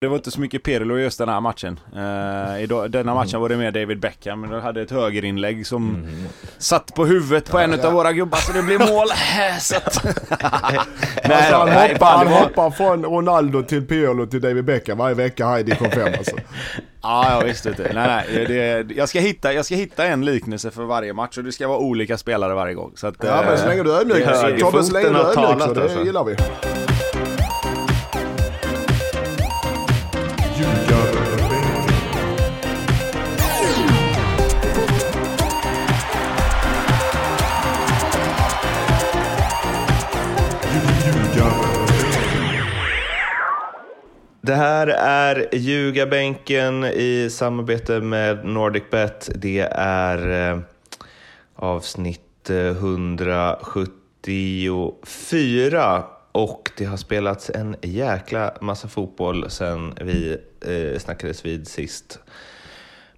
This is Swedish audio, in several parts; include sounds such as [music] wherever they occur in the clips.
Det var inte så mycket Pirlo i just den här matchen. Uh, idag, denna matchen var det mer David Beckham, men hade ett högerinlägg som mm. satt på huvudet på en ja, av våra gubbar så det blev mål. så att... [laughs] nej, han, nej, hoppar, han hoppar från Ronaldo till Pirlo till David Beckham varje vecka här i division 5 alltså. [laughs] ja, jag visste inte. Nej, nej. Det, jag, ska hitta, jag ska hitta en liknelse för varje match och det ska vara olika spelare varje gång. Så att, ja, men så länge du är ödmjuk. Tobbe, så länge du är ödmjuk så det alltså. gillar vi. Det här är Ljugarbänken i samarbete med NordicBet. Det är eh, avsnitt eh, 174 och det har spelats en jäkla massa fotboll sen vi eh, snackades vid sist.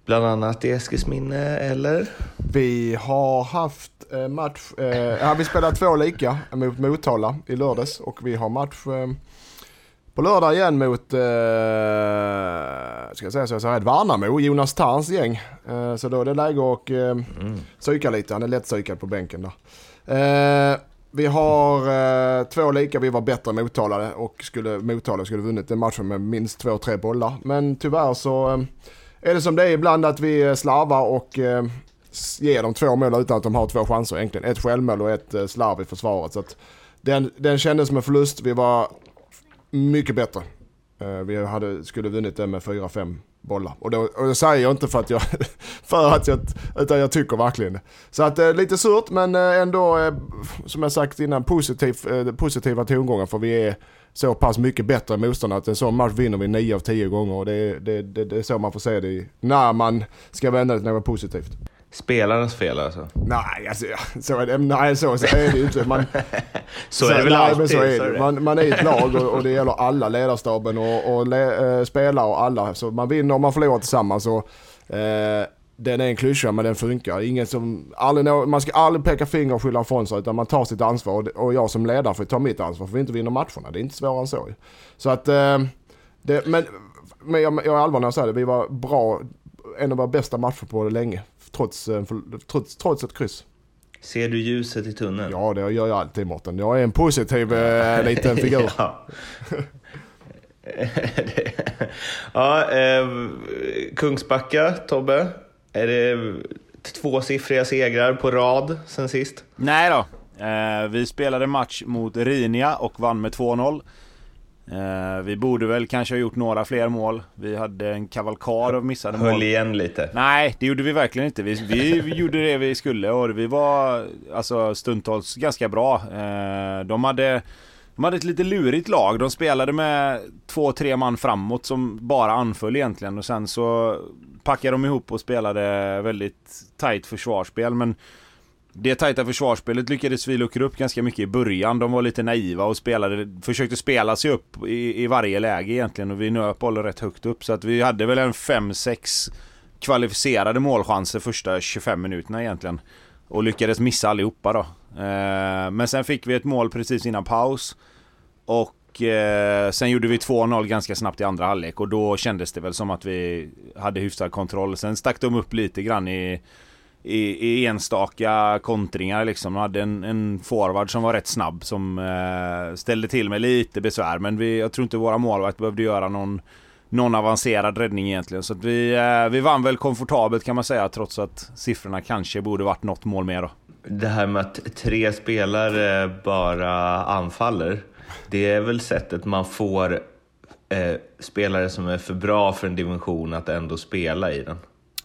Bland annat i Eskilsminne, eller? Vi har haft eh, match, eh, ja, vi spelade två lika mot Motala i lördags och vi har match eh, på lördag igen mot, eh, ska jag säga så jag säger rätt, Värnamo, Jonas Tarns gäng. Eh, så då är det läge att eh, mm. psyka lite, han är lätt psykad på bänken där. Eh, vi har eh, två lika, vi var bättre mottalade och skulle, Motala skulle vunnit den matchen med minst två, tre bollar. Men tyvärr så eh, är det som det är ibland att vi slarvar och eh, ger dem två mål utan att de har två chanser egentligen. Ett självmål och ett eh, slarv i försvaret. Så att den, den kändes som en förlust. Vi var mycket bättre. Eh, vi hade, skulle vunnit den med 4-5 bollar. Och, då, och det säger jag inte för att jag, [laughs] för att jag, utan jag tycker verkligen det. Så att eh, lite surt men eh, ändå, som jag sagt innan, positiv, positiva tongångar för vi är så pass mycket bättre än motståndarna att en sån match vinner vi 9 av 10 gånger och det, det, det, det är så man får se det när man ska vända det till något positivt. Spelarens fel alltså? Nej, alltså, så är det, nej, så, så är det ju inte. Man, [laughs] så, så, är det väl nej, alltid? Så är det. Man, man är ett lag och, och, det gäller alla, ledarstaben och, och le, äh, spelare och alla. Så man vinner och man förlorar tillsammans. Och, äh, den är en klyscha men den funkar. Ingen som, aldrig man ska aldrig peka finger och skylla ifrån sig utan man tar sitt ansvar. Och, och jag som ledare får ta mitt ansvar för vi inte vinner matcherna. Det är inte svårare än så. Så att, äh, det, men, men jag, jag är allvarlig när jag säger det. Vi var bra, en av våra bästa matcher på länge trots, eh, trots, trots ett kryss. Ser du ljuset i tunneln? Ja, det gör jag alltid Mårten. Jag är en positiv äh, [laughs] liten figur. [laughs] ja, eh, Kungsbacka, Tobbe. Är det tvåsiffriga segrar på rad sen sist? Nej då. Eh, vi spelade match mot Rinia och vann med 2-0. Eh, vi borde väl kanske ha gjort några fler mål. Vi hade en kavalkad av missade Höll mål. Höll igen lite? Nej, det gjorde vi verkligen inte. Vi, vi [laughs] gjorde det vi skulle och vi var alltså, stundtals ganska bra. Eh, de hade... De hade ett lite lurigt lag. De spelade med två, tre man framåt som bara anföll egentligen. Och sen så packade de ihop och spelade väldigt tight försvarsspel. Men det tajta försvarsspelet lyckades vi luckra upp ganska mycket i början. De var lite naiva och spelade, försökte spela sig upp i, i varje läge egentligen. Och vi nöp bollen rätt högt upp. Så att vi hade väl en 5-6 kvalificerade målchanser första 25 minuterna egentligen. Och lyckades missa allihopa då. Eh, men sen fick vi ett mål precis innan paus. Och eh, sen gjorde vi 2-0 ganska snabbt i andra halvlek. Och då kändes det väl som att vi hade hyfsad kontroll. Sen stack de upp lite grann i i, i enstaka kontringar liksom. De hade en, en forward som var rätt snabb som eh, ställde till med lite besvär. Men vi, jag tror inte våra målvakt behövde göra någon, någon avancerad räddning egentligen. Så att vi, eh, vi vann väl komfortabelt kan man säga trots att siffrorna kanske borde varit något mål mer då. Det här med att tre spelare eh, bara anfaller. Det är väl sättet man får eh, spelare som är för bra för en dimension att ändå spela i den.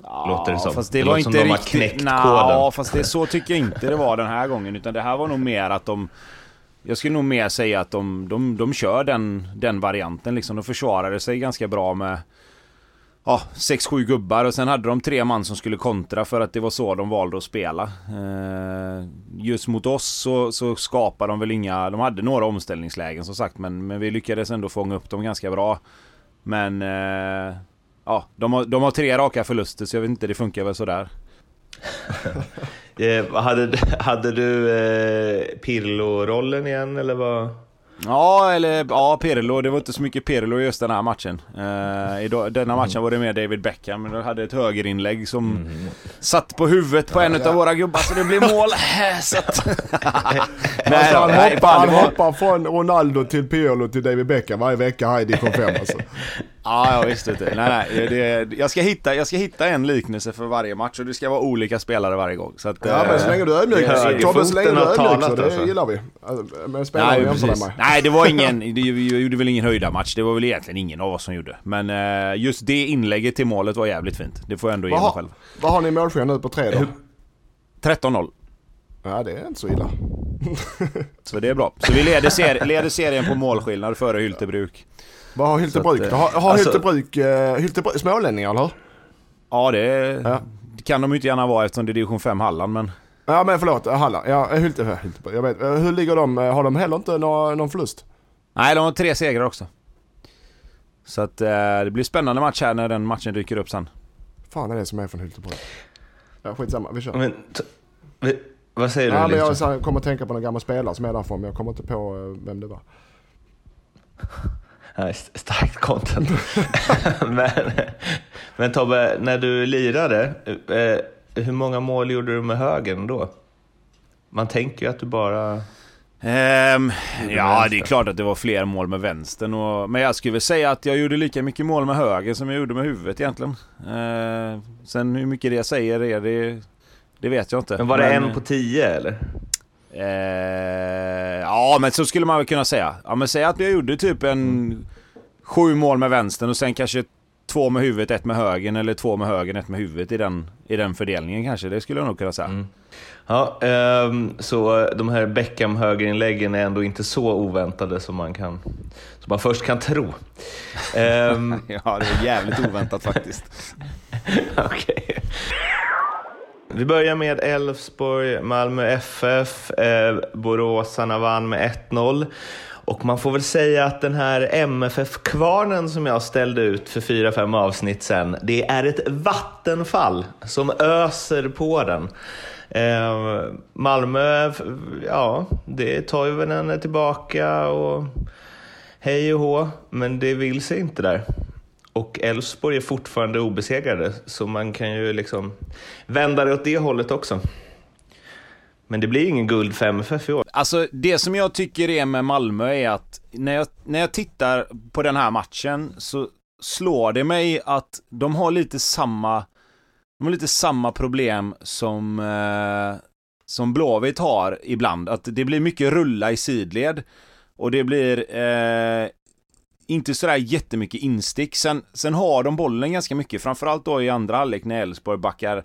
Låter det som. Fast det, det var inte som de har knäckt koden. Ja, fast det, så tycker jag inte det var den här gången. Utan det här var nog mer att de... Jag skulle nog mer säga att de, de, de kör den, den varianten liksom. De försvarade sig ganska bra med... Ja, 6-7 gubbar och sen hade de tre man som skulle kontra för att det var så de valde att spela. Eh, just mot oss så, så skapade de väl inga... De hade några omställningslägen som sagt men, men vi lyckades ändå fånga upp dem ganska bra. Men... Eh, ja, de har, de har tre raka förluster så jag vet inte, det funkar väl sådär. [laughs] eh, hade, hade du eh, Pirlo-rollen igen eller vad? Ja, eller ja, Pirlo. Det var inte så mycket Pirlo just den här matchen. Uh, i denna mm. matchen var det mer David Beckham. Men hade ett högerinlägg som mm. satt på huvudet på ja, en ja. av våra gubbar så det blev mål. [laughs] så att... [laughs] nej, alltså, han, hoppar, han hoppar från Ronaldo till Pirlo till David Beckham varje vecka här i division 5 alltså. Ja, jag visste inte. Nej, nej. Det, jag, ska hitta, jag ska hitta en liknelse för varje match och det ska vara olika spelare varje gång. Så att, ja, men så länge du är ödmjuk. Tobbe, så länge du är ödmjuk så det alltså. gillar vi. Men nej, precis. nej, det var ingen, [laughs] vi gjorde väl ingen höjda match. Det var väl egentligen ingen av oss som gjorde. Men uh, just det inlägget till målet var jävligt fint. Det får jag ändå ge mig själv. Vad har ni målskillnad nu på tre då? 13-0. Ja, det är inte så illa. så det är bra. Så vi leder, ser leder serien på målskillnad före Hyltebruk. Vad har Hyltebruk då? Har, har alltså, Hyltebruk, uh, Hyltebruk smålänningar eller hur? Ja det, ja. det kan de ju inte gärna vara eftersom det är division 5 Halland men... Ja men förlåt, Halland. Ja, Hylte, Hylte, jag vet. Hur ligger de? Har de heller inte någon, någon förlust? Nej, de har tre segrar också. Så att eh, det blir spännande match här när den matchen dyker upp sen. Fan är det som är från Hyltebruk? Ja, skitsamma, vi kör. Men, vad säger du? Ja, men jag kommer att tänka på någon gammal spelare som är därifrån, men jag kommer inte på eh, vem det var. Starkt content. [laughs] men, men Tobbe, när du lirade, eh, hur många mål gjorde du med högen då? Man tänker ju att du bara... Um, ja, det är klart att det var fler mål med vänstern. Och, men jag skulle väl säga att jag gjorde lika mycket mål med höger som jag gjorde med huvudet egentligen. Uh, sen hur mycket det säger är det, det vet jag inte. Men var det men, en på tio eller? Uh, ja, men så skulle man väl kunna säga. Ja, men säg att jag gjorde typ en sju mål med vänstern och sen kanske två med huvudet, ett med högen eller två med högen, ett med huvudet i den, i den fördelningen kanske. Det skulle jag nog kunna säga. Mm. Ja, um, så de här Beckham högerinläggen är ändå inte så oväntade som man, kan, som man först kan tro. Um, [laughs] ja, det är jävligt oväntat faktiskt. [laughs] Okej. Vi börjar med Elfsborg, Malmö FF. Eh, Boråsarna vann med 1-0. Och man får väl säga att den här MFF-kvarnen som jag ställde ut för fyra fem avsnitt sen, det är ett vattenfall som öser på den. Eh, Malmö, ja, det tar ju är tillbaka och hej och hå, men det vill sig inte där. Och Elfsborg är fortfarande obesegrade, så man kan ju liksom vända det åt det hållet också. Men det blir ingen guld för MFF i år. Alltså det som jag tycker är med Malmö är att när jag, när jag tittar på den här matchen så slår det mig att de har lite samma de har lite samma problem som eh, som Blåvitt har ibland. Att det blir mycket rulla i sidled och det blir eh, inte sådär jättemycket instick. Sen, sen har de bollen ganska mycket, framförallt då i andra halvlek när Elfsborg backar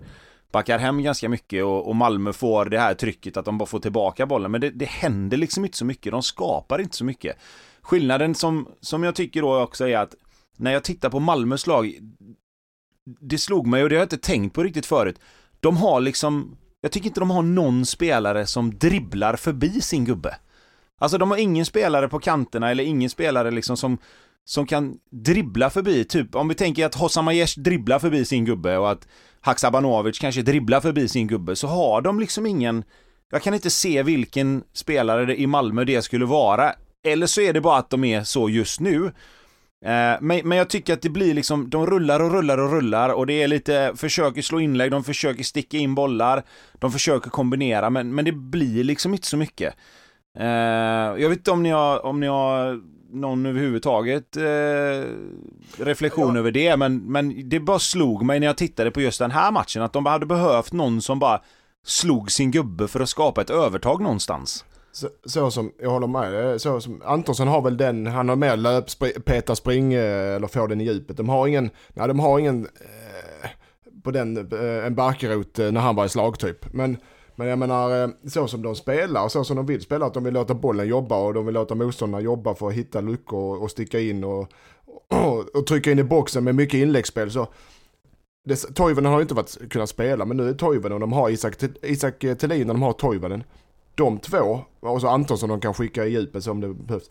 backar hem ganska mycket och, och, Malmö får det här trycket att de bara får tillbaka bollen. Men det, det händer liksom inte så mycket, de skapar inte så mycket. Skillnaden som, som jag tycker då också är att när jag tittar på Malmös lag, det slog mig och det har jag inte tänkt på riktigt förut. De har liksom, jag tycker inte de har någon spelare som dribblar förbi sin gubbe. Alltså de har ingen spelare på kanterna eller ingen spelare liksom som, som kan dribbla förbi, typ om vi tänker att Hossam Aiesh dribblar förbi sin gubbe och att Haksabanovic kanske dribblar förbi sin gubbe, så har de liksom ingen... Jag kan inte se vilken spelare i Malmö det skulle vara. Eller så är det bara att de är så just nu. Eh, men, men jag tycker att det blir liksom, de rullar och rullar och rullar och det är lite, försöker slå inlägg, de försöker sticka in bollar, de försöker kombinera, men, men det blir liksom inte så mycket. Eh, jag vet inte om ni har, om ni har någon överhuvudtaget eh, reflektion ja. över det, men, men det bara slog mig när jag tittade på just den här matchen att de hade behövt någon som bara slog sin gubbe för att skapa ett övertag någonstans. Så, så, som, jag håller med, så som, Antonsson har väl den, han har mer löp, spri, peta spring eh, eller få den i djupet. De har ingen, nej de har ingen eh, på den, eh, en Barkerot eh, när han var i slagtyp. Men men jag menar, eh, så som de spelar och så som de vill spela, att de vill låta bollen jobba och de vill låta motståndarna jobba för att hitta luckor och, sticka in och, och, [clears throat] och, trycka in i boxen med mycket inläggsspel. Så Toivonen har ju inte varit, kunnat spela, men nu är Toivonen och de har Isak, Isak eh, Thelin och de har Toivonen. De två, och så Antonsson de kan skicka i djupet om det behövs.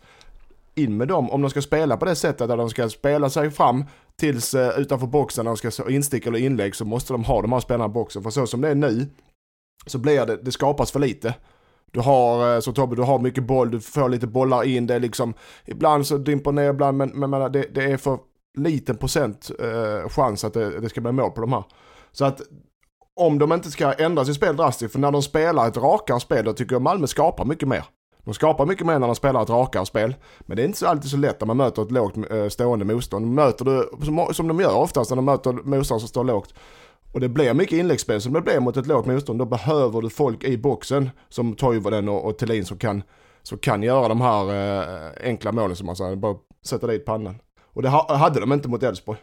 In med dem, om de ska spela på det sättet där de ska spela sig fram tills eh, utanför boxen, när de ska instick eller inlägg, så måste de ha de här spelarna i boxen. För så som det är nu, så blir det, det skapas för lite. Du har, eh, som så Tobbe, du har mycket boll, du får lite bollar in, det är liksom, ibland så dimper ner ibland, men, men, det, det är för liten procent eh, chans att det, det ska bli mål på de här. Så att om de inte ska ändra sitt spel drastiskt, för när de spelar ett rakare spel, då tycker jag Malmö skapar mycket mer. De skapar mycket mer när de spelar ett rakare spel. Men det är inte så alltid så lätt när man möter ett lågt eh, stående motstånd. Möter du, som de gör oftast när de möter motstånd som står lågt, och det blir mycket inläggsspel som det blir mot ett lågt motstånd, då behöver du folk i boxen som Toivonen och, och Thelin som kan, som kan göra de här äh, enkla målen som man säger, bara sätta dit pannan. Och det ha, hade de inte mot Elfsborg.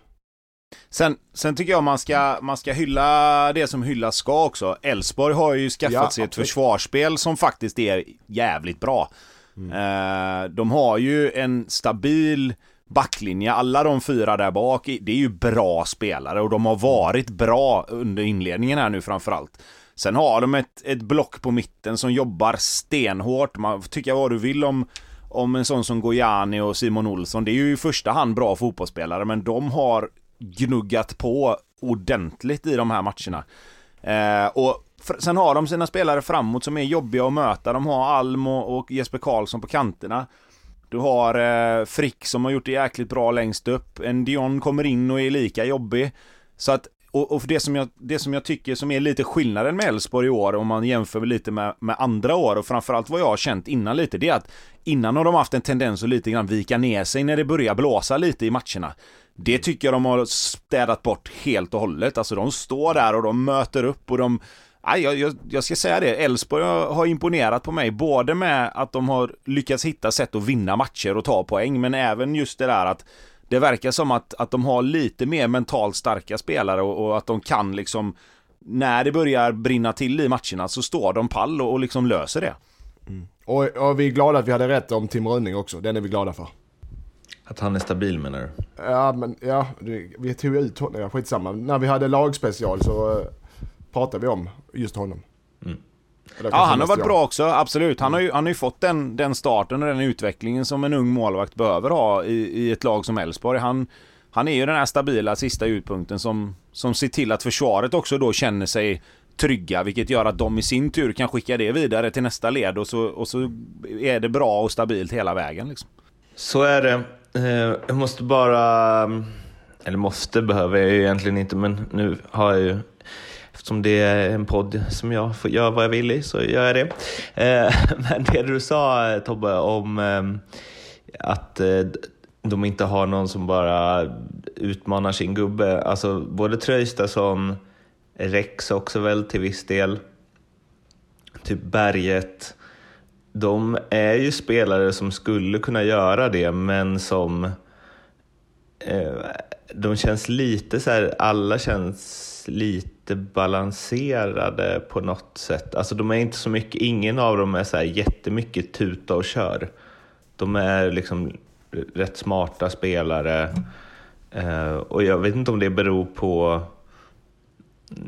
Sen, sen tycker jag man ska, man ska hylla det som hyllas ska också. Elfsborg har ju skaffat ja, sig ett försvarsspel som faktiskt är jävligt bra. Mm. Eh, de har ju en stabil backlinje, alla de fyra där bak, det är ju bra spelare och de har varit bra under inledningen här nu framförallt. Sen har de ett, ett block på mitten som jobbar stenhårt. Man får tycka vad du vill om, om en sån som Gojani och Simon Olsson. Det är ju i första hand bra fotbollsspelare, men de har gnuggat på ordentligt i de här matcherna. Eh, och sen har de sina spelare framåt som är jobbiga att möta. De har Alm och, och Jesper Karlsson på kanterna. Du har eh, Frick som har gjort det jäkligt bra längst upp. En Dion kommer in och är lika jobbig. Så att, och, och det, som jag, det som jag tycker som är lite skillnaden med Elfsborg i år om man jämför lite med, med andra år och framförallt vad jag har känt innan lite, det är att innan har de haft en tendens att lite grann vika ner sig när det börjar blåsa lite i matcherna. Det tycker jag de har städat bort helt och hållet. Alltså de står där och de möter upp och de jag, jag, jag ska säga det, Elfsborg har imponerat på mig, både med att de har lyckats hitta sätt att vinna matcher och ta poäng, men även just det där att det verkar som att, att de har lite mer mentalt starka spelare och, och att de kan liksom, när det börjar brinna till i matcherna så står de pall och, och liksom löser det. Mm. Och, och, vi är glada att vi hade rätt om Tim Rönning också, den är vi glada för. Att han är stabil menar du? Ja, men ja, vi tog ut honom, ja, skitsamma. När vi hade lagspecial så pratade vi om just honom. Mm. Ja, han har varit jag. bra också, absolut. Han har ju, han har ju fått den, den starten och den utvecklingen som en ung målvakt behöver ha i, i ett lag som Elfsborg. Han, han är ju den här stabila sista utpunkten som, som ser till att försvaret också då känner sig trygga, vilket gör att de i sin tur kan skicka det vidare till nästa led och så, och så är det bra och stabilt hela vägen. Liksom. Så är det. Eh, jag måste bara, eller måste behöver jag ju egentligen inte, men nu har jag ju Eftersom det är en podd som jag får göra vad jag vill i så gör jag det. Eh, [laughs] men det du sa Tobbe om ehm, att eh, de inte har någon som bara utmanar sin gubbe. Alltså både Tröjstason, Rex också väl till viss del, typ Berget de är ju spelare som skulle kunna göra det, men som... Eh, de känns lite så här, alla känns lite balanserade på något sätt. Alltså de är inte så mycket, ingen av dem är så här jättemycket tuta och kör. De är liksom rätt smarta spelare. Eh, och jag vet inte om det beror på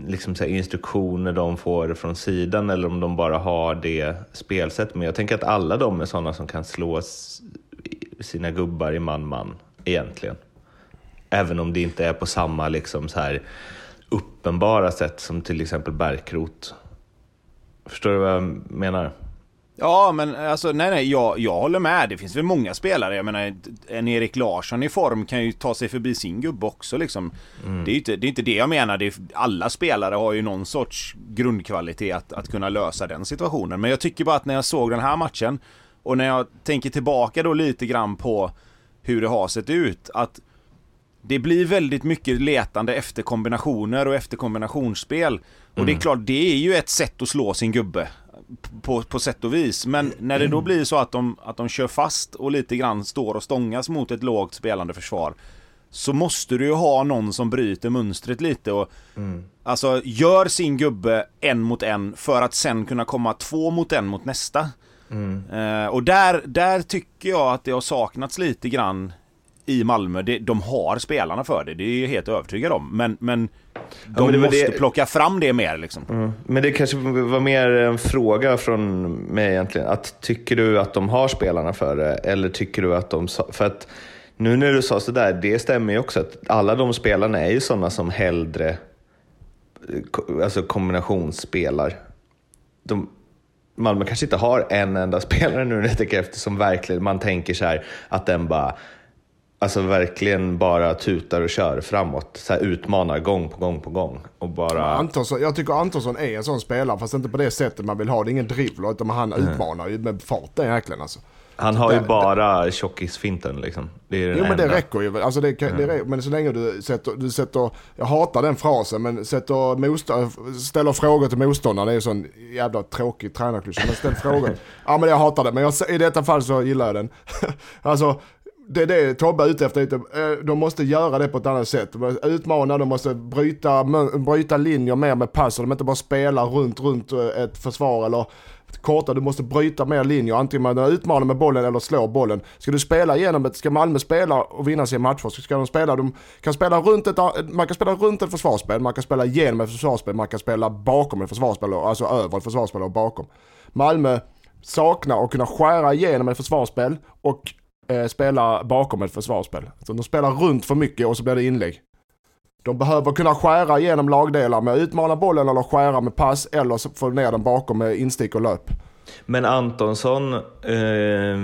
liksom så instruktioner de får från sidan eller om de bara har det spelsättet. Men jag tänker att alla de är sådana som kan slå sina gubbar i man-man egentligen. Även om det inte är på samma liksom så här uppenbara sätt som till exempel Bärkrot. Förstår du vad jag menar? Ja, men alltså nej, nej, jag, jag håller med. Det finns väl många spelare. Jag menar, en Erik Larsson i form kan ju ta sig förbi sin gubbe också liksom. Mm. Det, är inte, det är inte det jag menar. Det är, alla spelare har ju någon sorts grundkvalitet att, att kunna lösa den situationen. Men jag tycker bara att när jag såg den här matchen och när jag tänker tillbaka då lite grann på hur det har sett ut. Att det blir väldigt mycket letande efter kombinationer och efter kombinationsspel. Och mm. det är mm. klart, det är ju ett sätt att slå sin gubbe på, på sätt och vis. Men när det då blir så att de, att de kör fast och lite grann står och stångas mot ett lågt spelande försvar. Så måste du ju ha någon som bryter mönstret lite och mm. Alltså gör sin gubbe en mot en för att sen kunna komma två mot en mot nästa. Mm. Uh, och där, där tycker jag att det har saknats lite grann i Malmö. Det, de har spelarna för det, det är jag helt övertygad om. Men, men de ja, men måste det... plocka fram det mer liksom. Mm. Men det kanske var mer en fråga från mig egentligen. Att, tycker du att de har spelarna för det? Eller tycker du att de... För att nu när du sa sådär, det stämmer ju också att alla de spelarna är ju sådana som hellre alltså kombinationsspelar. De, Malmö kanske inte har en enda spelare nu när jag tänker efter som verkligen man tänker så här att den bara Alltså verkligen bara tutar och kör framåt. Så utmanar gång på gång på gång. Och bara... Antonsson, jag tycker Antonsson är en sån spelare, fast inte på det sättet man vill ha. Det är ingen dribbler, utan han mm. utmanar ju med fart den jäkeln alltså. Han har ju det, bara tjockisfinten liksom. Det är den jo enda. men det räcker ju. Alltså det, mm. det, men så länge du sätter, du sätter, jag hatar den frasen, men sätter motstånd, ställer frågor till motståndaren. Det är ju sån jävla tråkig tränarklyscha. Men ställ frågor. [laughs] ja men jag hatar det, men jag, i detta fall så gillar jag den. [laughs] alltså det är det Tobbe är ute efter lite. Eh, de måste göra det på ett annat sätt. Utmana, de måste bryta, bryta linjer mer med pass. Så de inte bara spela runt, runt eh, ett försvar eller korta. Du måste bryta mer linjer. Antingen man utmanar med bollen eller slår bollen. Ska du spela igenom ett, ska Malmö spela och vinna sina matcher så ska de spela, de kan spela runt ett, man kan spela runt ett försvarsspel, man kan spela igenom ett försvarsspel, man kan spela bakom ett försvarsspel, alltså över ett försvarsspel och bakom. Malmö saknar att kunna skära igenom ett försvarsspel och eh, spela bakom ett försvarsspel. Så de spelar runt för mycket och så blir det inlägg. De behöver kunna skära igenom lagdelar med att utmana bollen eller skära med pass eller få ner den bakom med instick och löp. Men Antonsson, eh,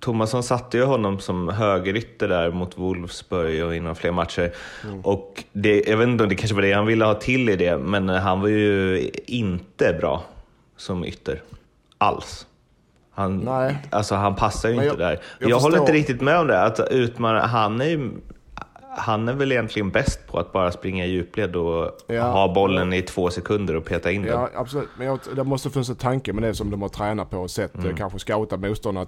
Tomasson satte ju honom som högerytter där mot Wolfsburg och inom fler matcher. Mm. Och det, jag vet inte om det kanske var det han ville ha till i det, men han var ju inte bra som ytter. Alls. Han, Nej. Alltså, han passar ju jag, inte där. Jag, jag håller inte riktigt med om det. Att utmana, han, är han är väl egentligen bäst på att bara springa i djupled och ja, ha bollen i två sekunder och peta in den. Ja, absolut. Men jag, det måste finnas en tanke med det som de har tränat på och sett. Mm. Kanske scoutat motståndarna.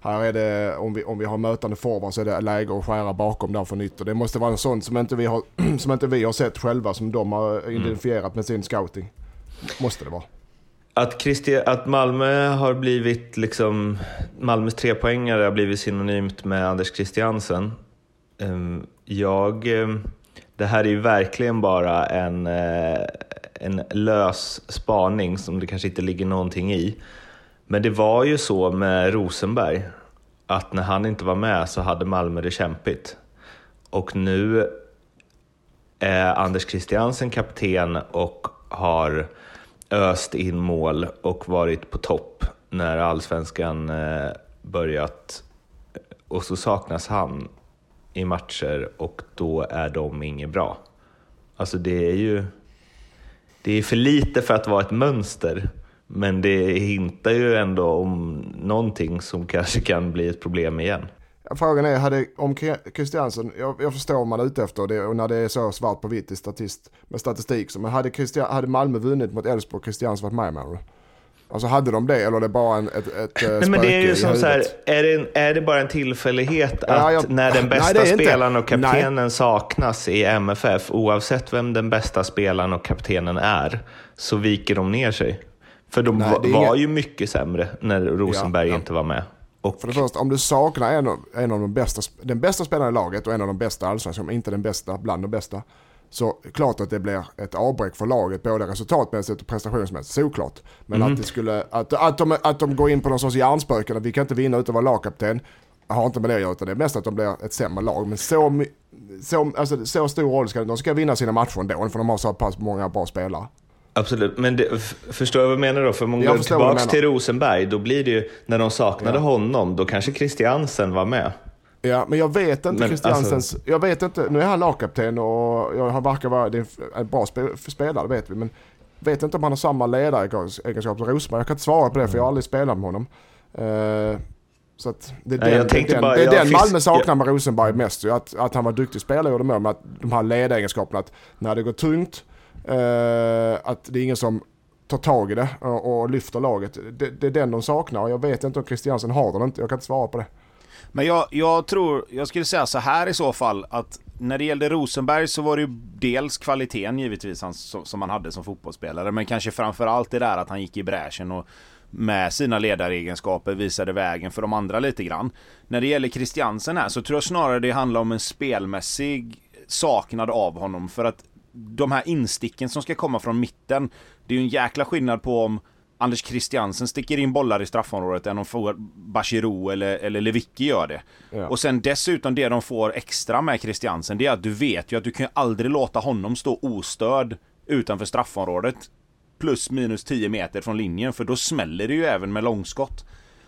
Här är det, om vi, om vi har mötande forward så är det läge att skära bakom där för nytt. Och det måste vara en sån som inte vi har, [clears throat] som inte vi har sett själva, som de har mm. identifierat mm. med sin scouting. Måste det vara. Att, Christi, att Malmö har blivit liksom, Malmös trepoängare har blivit synonymt med Anders Christiansen. Ehm, jag, ehm, det här är ju verkligen bara en, eh, en lös spaning som det kanske inte ligger någonting i. Men det var ju så med Rosenberg, att när han inte var med så hade Malmö det kämpigt. Och nu är Anders Christiansen kapten och har öst in mål och varit på topp när allsvenskan eh, börjat. Och så saknas han i matcher och då är de inget bra. Alltså det är ju det är för lite för att vara ett mönster, men det hintar ju ändå om någonting som kanske kan bli ett problem igen. Frågan är, hade, om Christiansen, jag, jag förstår vad man är ute efter det och när det är så svart på vitt i statist, med statistik, så, men hade, Christian, hade Malmö vunnit mot Elfsborg och Christiansen varit med menar du? Alltså hade de det eller är det bara en, ett, ett eh, Nej, men det är ju som så här, är det, är det bara en tillfällighet att ja, jag, när den bästa nej, spelaren och kaptenen nej. saknas i MFF, oavsett vem den bästa spelaren och kaptenen är, så viker de ner sig? För de nej, var, var ju mycket sämre när Rosenberg ja, ja. inte var med. Och... För det första, om du saknar en av, en av de bästa, den bästa spelaren i laget och en av de bästa allsvenskan, inte den bästa, bland de bästa, så klart att det blir ett avbräck för laget både resultatmässigt och prestationsmässigt, såklart. Men mm. att, det skulle, att, att, de, att de går in på någon sorts hjärnspöken, att vi kan inte vinna utan att vara lagkapten, har inte med det att göra, utan det är mest att de blir ett sämre lag. Men så, så, alltså, så stor roll ska de, de ska vinna sina matcher ändå, för de har så pass många bra spelare. Absolut, men det, förstår du vad jag menar då? För om man går tillbaka till Rosenberg, då blir det ju, när de saknade ja. honom, då kanske Christiansen var med. Ja, men jag vet inte men, Christiansens, alltså... jag vet inte, nu är han lagkapten och jag, han verkar vara en bra spelare, vet vi. Men vet inte om han har samma ledaregenskap som Rosenberg. Jag kan inte svara på det för jag har aldrig spelat med honom. Uh, så att det är Nej, den, det är den, bara, det är den Malmö saknar med Rosenberg mest. Att, att han var duktig spelare gjorde med, med att de här ledaregenskaperna. Att när det går tungt Eh, att det är ingen som tar tag i det och, och lyfter laget. Det, det, är den de saknar jag vet inte om Christiansen har den inte. Jag kan inte svara på det. Men jag, jag tror, jag skulle säga så här i så fall att när det gällde Rosenberg så var det ju dels kvaliteten givetvis han, som, som han hade som fotbollsspelare men kanske framförallt det där att han gick i bräschen och med sina ledaregenskaper visade vägen för de andra lite grann. När det gäller Christiansen här så tror jag snarare det handlar om en spelmässig saknad av honom för att de här insticken som ska komma från mitten, det är ju en jäkla skillnad på om Anders Christiansen sticker in bollar i straffområdet än om Bachirou eller, eller Lewicki gör det. Ja. Och sen dessutom det de får extra med Christiansen, det är att du vet ju att du kan aldrig låta honom stå ostörd utanför straffområdet plus minus 10 meter från linjen för då smäller det ju även med långskott.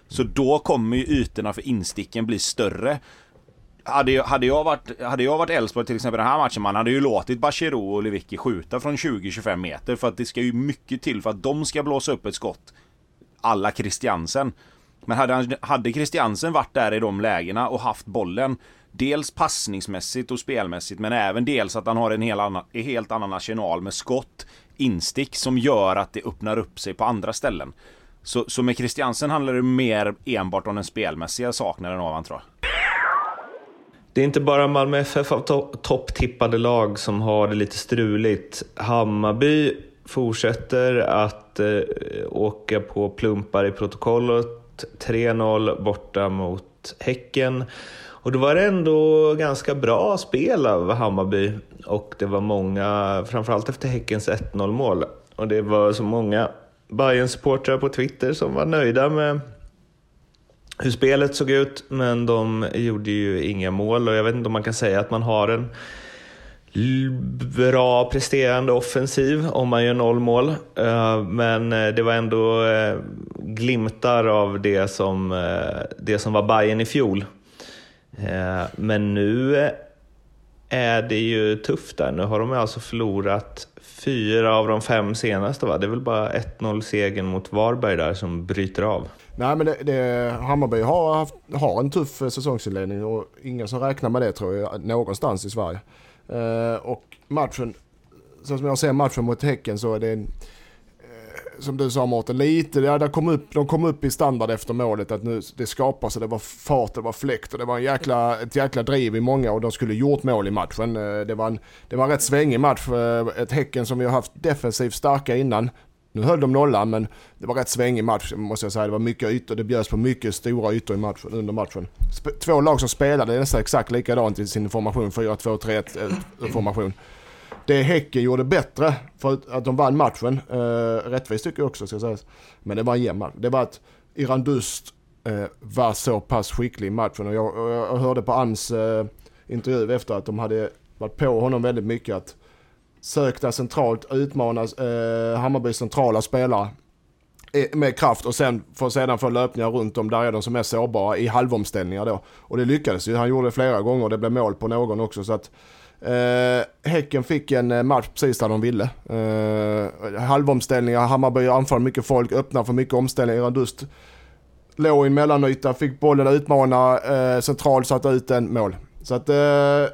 Så då kommer ju ytorna för insticken bli större. Hade jag, hade jag varit hade jag varit Elfsborg till exempel den här matchen, man hade ju låtit Bachirou och Lewicki skjuta från 20-25 meter för att det ska ju mycket till för att de ska blåsa upp ett skott. Alla Christiansen. Men hade, hade Christiansen varit där i de lägena och haft bollen Dels passningsmässigt och spelmässigt men även dels att han har en helt annan, en helt annan arsenal med skott, instick som gör att det öppnar upp sig på andra ställen. Så, så med Christiansen handlar det mer enbart om den spelmässiga saknaden av han tror jag. Det är inte bara Malmö FF av to topptippade lag som har det lite struligt. Hammarby fortsätter att eh, åka på plumpar i protokollet. 3-0 borta mot Häcken. Och då var det ändå ganska bra spel av Hammarby och det var många, framförallt efter Häckens 1-0 mål, och det var så många bayern supportrar på Twitter som var nöjda med hur spelet såg ut, men de gjorde ju inga mål och jag vet inte om man kan säga att man har en bra presterande offensiv om man gör noll mål. Eh, men eh, det var ändå eh, glimtar av det som, det som var Bayern i fjol. Men nu är det ju tufft där. Nu har de alltså förlorat fyra av de fem senaste va? Det är väl bara 1-0-segern mot Varberg där som bryter av. Nej men det, det, Hammarby har, haft, har en tuff eh, säsongsinledning och ingen som räknar med det tror jag någonstans i Sverige. Eh, och matchen, så som jag ser matchen mot Häcken så är det en, eh, som du sa Mårten, lite, ja, kom upp, de kom upp i standard efter målet att nu det skapas och det var fart, det var fläkt och det var en jäkla, ett jäkla driv i många och de skulle gjort mål i matchen. Eh, det, var en, det var en rätt svängig match, eh, ett Häcken som vi har haft defensivt starka innan. Nu höll de nollan men det var rätt svängig match måste jag säga. Det var mycket ytor, det bjöds på mycket stora ytor i matchen, under matchen. Sp två lag som spelade nästan exakt likadant i sin formation, 4-2-3-1 eh, formation. Det Häcken gjorde bättre för att de vann matchen, eh, rättvist tycker jag också ska sägas. Men det var en jämn match. Det var att Iran Dust eh, var så pass skicklig i matchen och jag, och jag hörde på Ans eh, intervju efter att de hade varit på honom väldigt mycket att sökta centralt, utmana eh, Hammarbys centrala spelare eh, med kraft och sen för sedan få löpningar runt om där är de som är sårbara i halvomställningar då. Och det lyckades ju. Han gjorde det flera gånger och det blev mål på någon också. Så att eh, Häcken fick en eh, match precis där de ville. Eh, halvomställningar, Hammarby anfall mycket folk, öppnar för mycket omställningar. Randust låg i en mellanyta, fick bollen utmana, eh, centralt satte ut en mål. Så att eh,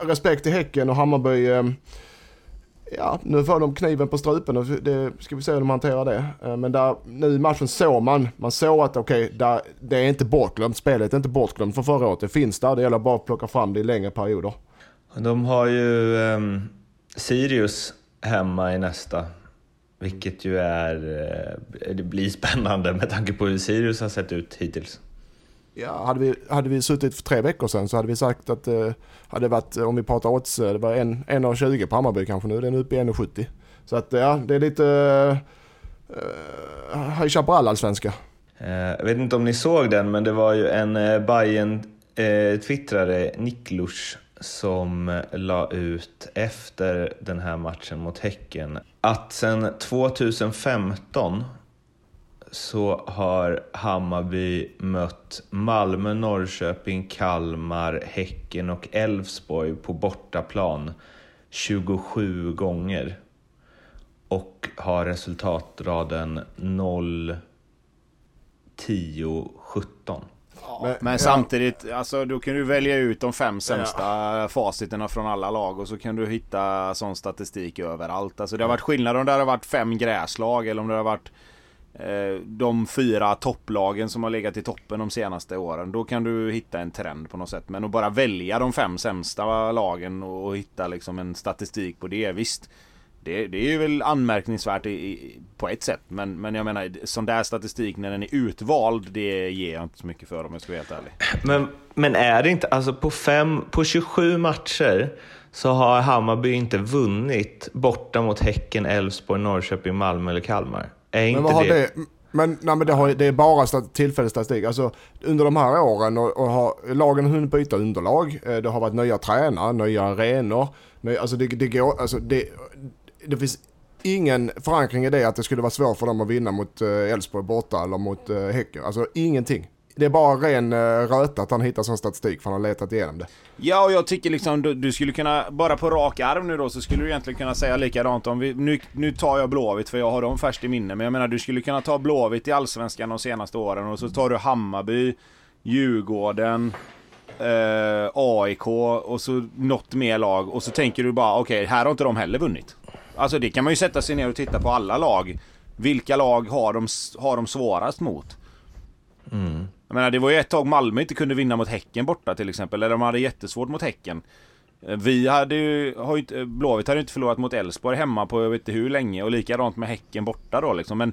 respekt till Häcken och Hammarby eh, ja, nu får de kniven på strupen och det ska vi se hur de hanterar det. Eh, men där, nu i matchen såg man, man såg att okej, okay, det är inte bortglömt, spelet är inte bortglömt från förra året. Det finns där, det gäller bara att plocka fram det i längre perioder. De har ju um, Sirius hemma i nästa, vilket ju är, eh, det blir spännande med tanke på hur Sirius har sett ut hittills. Ja, hade vi, hade vi suttit för tre veckor sedan så hade vi sagt att det eh, hade varit, om vi pratar odds, eh, det var 1,20 på Hammarby kanske nu. Den är uppe i 1,70. Så att ja, det är lite eh, eh High Chaparral allsvenska. Eh, jag vet inte om ni såg den, men det var ju en Bayern twittrare Niklus som la ut efter den här matchen mot Häcken att sedan 2015 så har Hammarby mött Malmö, Norrköping, Kalmar, Häcken och Elfsborg på bortaplan 27 gånger och har resultatraden 0, 10, 17. Men, men samtidigt, alltså, då kan du välja ut de fem sämsta ja. faciterna från alla lag och så kan du hitta sån statistik överallt. Alltså, det har varit skillnad om det har varit fem gräslag eller om det har varit Eh, de fyra topplagen som har legat i toppen de senaste åren. Då kan du hitta en trend på något sätt. Men att bara välja de fem sämsta lagen och hitta liksom en statistik på det, visst. Det, det är ju väl anmärkningsvärt i, i, på ett sätt. Men, men jag menar, sån där statistik när den är utvald, det ger jag inte så mycket för om jag ska vara helt ärlig. Men, men är det inte, alltså på, fem, på 27 matcher så har Hammarby inte vunnit borta mot Häcken, Elfsborg, Norrköping, Malmö eller Kalmar. Är inte men det... det... Men, nej, men det, har, det är bara tillfällig statistik. Alltså, under de här åren och, och har lagen hunnit byta underlag. Eh, det har varit nya tränare, nya arenor. Ny, alltså det, det går, alltså det, det finns ingen förankring i det att det skulle vara svårt för dem att vinna mot eh, Elfsborg borta eller mot eh, Häcken. Alltså ingenting. Det är bara ren eh, röta att han hittar sån statistik för han har letat igenom det. Ja, och jag tycker liksom du, du, skulle kunna, bara på rak arm nu då, så skulle du egentligen kunna säga likadant om vi, nu, nu tar jag Blåvitt för jag har dem färskt i minne, men jag menar du skulle kunna ta Blåvitt i Allsvenskan de senaste åren och så tar du Hammarby, Djurgården, eh, AIK och så något mer lag och så tänker du bara okej, okay, här har inte de heller vunnit. Alltså det kan man ju sätta sig ner och titta på alla lag. Vilka lag har de, har de svårast mot? Mm. Jag menar, det var ju ett tag Malmö inte kunde vinna mot Häcken borta till exempel. Eller de hade jättesvårt mot Häcken. Eh, vi hade ju, har ju inte, eh, Blåvitt hade ju inte förlorat mot Elfsborg hemma på jag vet inte hur länge och likadant med Häcken borta då liksom. Men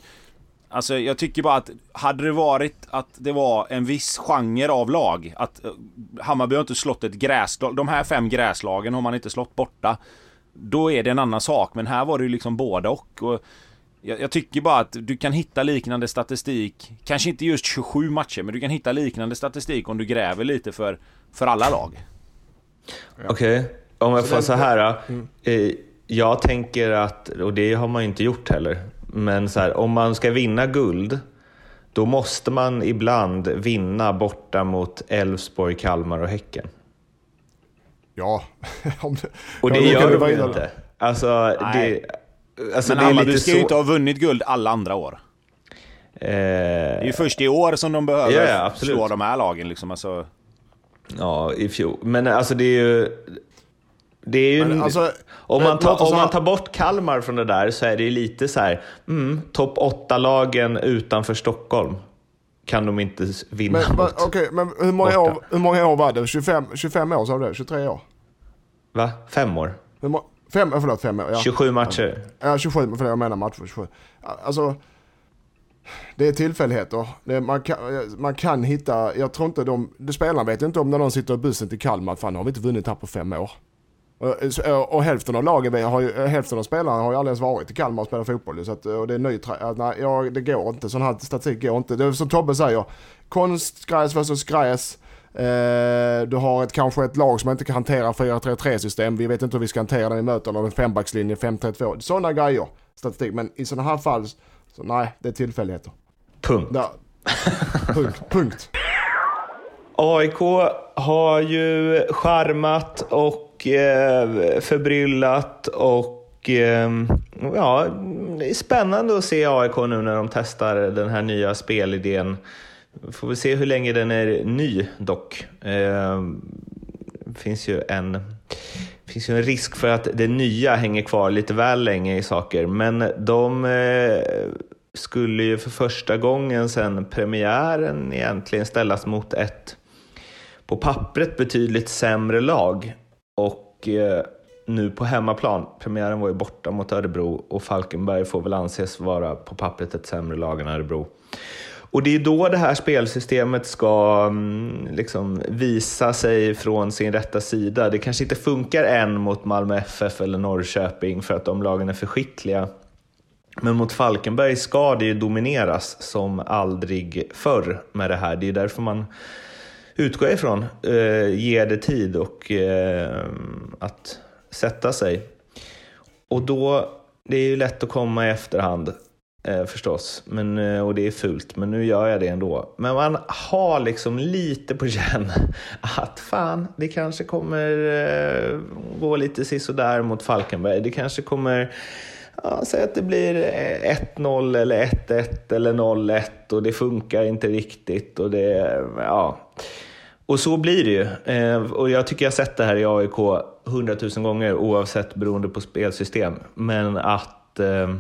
Alltså jag tycker bara att hade det varit att det var en viss genre av lag att eh, Hammarby har inte slått ett gräslag, de här fem gräslagen har man inte slått borta. Då är det en annan sak men här var det ju liksom båda och. och jag, jag, tycker bara att du kan hitta liknande statistik, kanske inte just 27 matcher, men du kan hitta liknande statistik om du gräver lite för, för alla lag. Okej, okay. om jag får så här. Mm. Eh, jag tänker att, och det har man ju inte gjort heller, men så här, om man ska vinna guld, då måste man ibland vinna borta mot Elfsborg, Kalmar och Häcken. Ja. [laughs] och det gör de ju inte. Alltså, det, Alltså, men Hammarby ska så... ju inte ha vunnit guld alla andra år. Eh... Det är ju först i år som de behöver ja, ja, slå de här lagen. Liksom. Alltså... Ja, i fjol. Men alltså det är ju... Det är ju... Men, alltså, om, man tar, om man tar bort Kalmar från det där så är det ju lite så här, mm, topp 8-lagen utanför Stockholm kan de inte vinna men, mot. Okej, okay, men hur många, år, hur många år var det? 25, 25 år sa du det? 23 år? Va? Fem år? Hur, Fem, förlåt, fem. Ja. 27 matcher. Ja, 27, förlåt, jag menar matcher. 27. Alltså, det är tillfälligheter. Det, man, kan, man kan hitta, jag tror inte de, de spelarna vet inte om när de sitter i bussen till Kalmar, fan har vi inte vunnit här på fem år. Och, och hälften av lagen, har ju, hälften av spelarna har ju aldrig ens varit i Kalmar och spelat fotboll. Så att, och det är ny, nej, ja, det går inte. Sån här statistik går inte. Det är som Tobbe säger, konstgräs versus gräs. Eh, du har ett, kanske ett lag som inte kan hantera 4-3-3 system. Vi vet inte hur vi ska hantera det i möten av en fembackslinje 5-3-2. Sådana grejer. Statistik. Men i sådana här fall, så nej, det är tillfälligheter. Punkt. Ja. punkt. punkt. AIK har ju charmat och eh, förbryllat och eh, ja, det är spännande att se AIK nu när de testar den här nya spelidén Får vi se hur länge den är ny dock. Eh, finns ju en finns ju en risk för att det nya hänger kvar lite väl länge i saker, men de eh, skulle ju för första gången sedan premiären egentligen ställas mot ett på pappret betydligt sämre lag och eh, nu på hemmaplan. Premiären var ju borta mot Örebro och Falkenberg får väl anses vara på pappret ett sämre lag än Örebro. Och det är då det här spelsystemet ska mm, liksom visa sig från sin rätta sida. Det kanske inte funkar än mot Malmö FF eller Norrköping för att de lagen är för skickliga. Men mot Falkenberg ska det ju domineras som aldrig förr med det här. Det är därför man utgår ifrån eh, ger det tid och eh, att sätta sig. Och då, det är ju lätt att komma i efterhand eh, förstås. Men, eh, och det är fult, men nu gör jag det ändå. Men man har liksom lite på känn [laughs] att fan, det kanske kommer eh, gå lite sisådär mot Falkenberg. Det kanske kommer Ja, säg att det blir eh, 1-0 eller 1-1 eller 0-1 och det funkar inte riktigt. Och, det, ja. och så blir det ju. Eh, och jag tycker jag har sett det här i AIK hundratusen gånger oavsett beroende på spelsystem. Men att eh,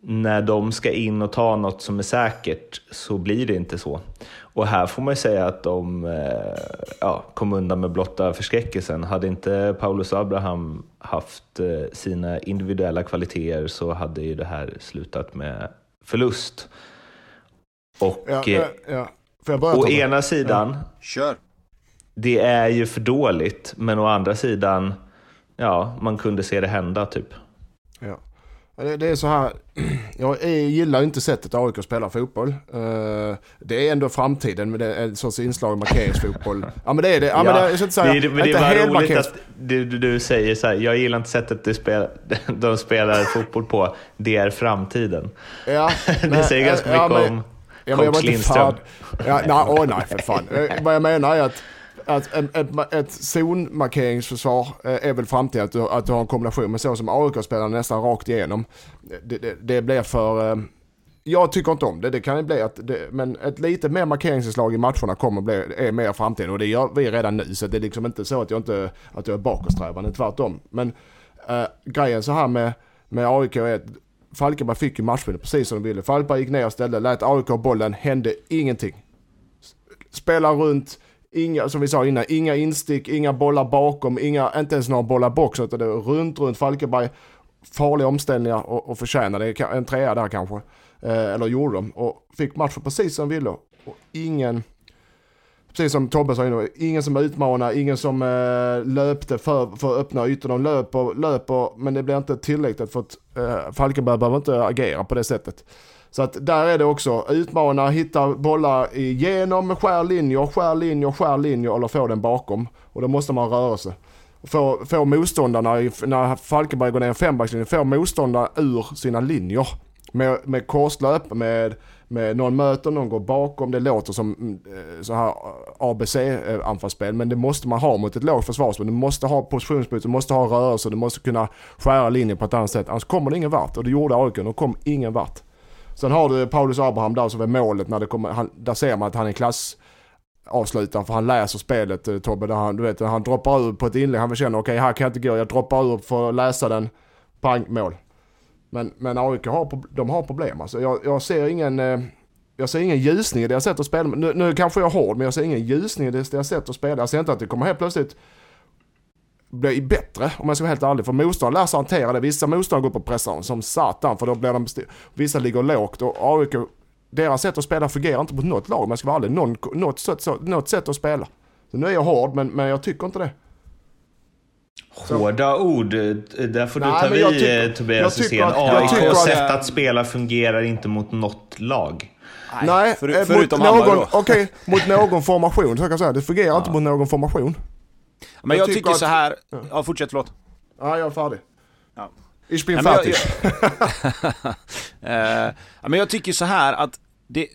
när de ska in och ta något som är säkert så blir det inte så. Och här får man ju säga att de eh, ja, kom undan med blotta förskräckelsen. Hade inte Paulus Abraham haft eh, sina individuella kvaliteter så hade ju det här slutat med förlust. Och ja, ja, ja. å ena sidan, Kör. det är ju för dåligt, men å andra sidan, ja, man kunde se det hända typ. Ja. Det, det är så här, [clears throat] jag gillar inte sättet AIK spelar fotboll. Uh, det är ändå framtiden med det, en sorts inslag av markeringsfotboll. [laughs] Ja men det är det. Ja, Ja, men det, jag ska inte säga, det, det inte är bara roligt att du, du, säger så här, jag gillar inte sättet du spel, [laughs] de spelar fotboll på, det är framtiden. Ja, [laughs] det säger ganska ja, mycket men- om Ja, men coach inte Lindström. Ja, nej, åh nej för fan. Eh, Vad jag menar är att, att ett, ett, ett zonmarkeringsförsvar eh, är väl framtiden att du, att du har en kombination. Men så som AIK spelar nästan rakt igenom. Det, det, det blir för... Eh, jag tycker inte om det. Det kan ju bli att... Det, men ett lite mer markeringsinslag i matcherna kommer bli, är mer framtiden. Och det gör vi redan nu. Så det är liksom inte så att jag inte att jag är bakåtsträvande. Tvärtom. Men äh, grejen så här med, med AIK är att Falkenberg fick ju matchbilden precis som de ville. Falkenberg gick ner och ställde, lät AIK bollen, hände ingenting. Spelar runt, inga, som vi sa innan, inga instick, inga bollar bakom, inga, inte ens några bollar box utan det är runt, runt Falkenberg. Farliga omställningar och, och förtjänade en trea där kanske. Eh, eller gjorde de. Och fick matchen precis som ville. Och ingen, precis som Tobbe sa innan, ingen som utmanar, ingen som eh, löpte för, för öppna ytor. De löper, löper, men det blir inte tillräckligt för att eh, Falkenberg behöver inte agera på det sättet. Så att där är det också, utmana, hitta bollar igenom, skär linjer, skär linjer, skär linjer eller få den bakom. Och då måste man röra sig. Få, få motståndarna, när Falkenberg går ner en fembackslinje, få motståndarna ur sina linjer. Med, med korslöp, med, med någon möter, någon går bakom. Det låter som mm, eh, så här eh, ABC-anfallsspel, eh, men det måste man ha mot ett lågt försvarsspel. Du måste ha positionsbyte, du måste ha rörelse, du måste kunna skära linjer på ett annat sätt. Annars kommer det ingen vart. Och det gjorde AIK, de kom ingen vart. Sen har du Paulus Abraham där som är målet när det kommer, han, där ser man att han är klass avslutaren för han läser spelet eh, Tobbe. Där han, du vet, han droppar ur på ett inlägg. Han känner okej här kan jag inte gå. Jag droppar ur för att läsa den. Pang, mål. Men, men AIK har, de har problem alltså. Jag, jag ser ingen... Eh, jag ser ingen ljusning i deras sätt att spela. Nu, nu kanske jag är hård men jag ser ingen ljusning i det deras sätt att spela. Jag ser inte att det kommer helt plötsligt bli bättre om jag ska vara helt ärlig. För motståndare lär sig hantera det. Vissa motståndare går på pressar som satan för då blir de... Vissa ligger lågt och AIK, deras sätt att spela fungerar inte på något lag om jag ska vara ärlig. Någon, något, sätt, så- något sätt att spela. Så nu är jag hård men, men jag tycker inte det. Hårda ord, eh, där får du Nej, ta men jag vid tycker- eh, Tobias Hysén. AIKs sätt att spela fungerar inte mot något lag. Nej, för, eh, förutom mot någon, okej, mot [laughs] någon formation. Så kan jag säga. Det fungerar inte mot någon formation. Men jag jag, tycker tycker att- så här... Ja, fortsätt, förlåt. Ja, jag är färdig. Ja. Ich bin jag- fertig. [laughs] Eh, ja, men jag tycker så här att det...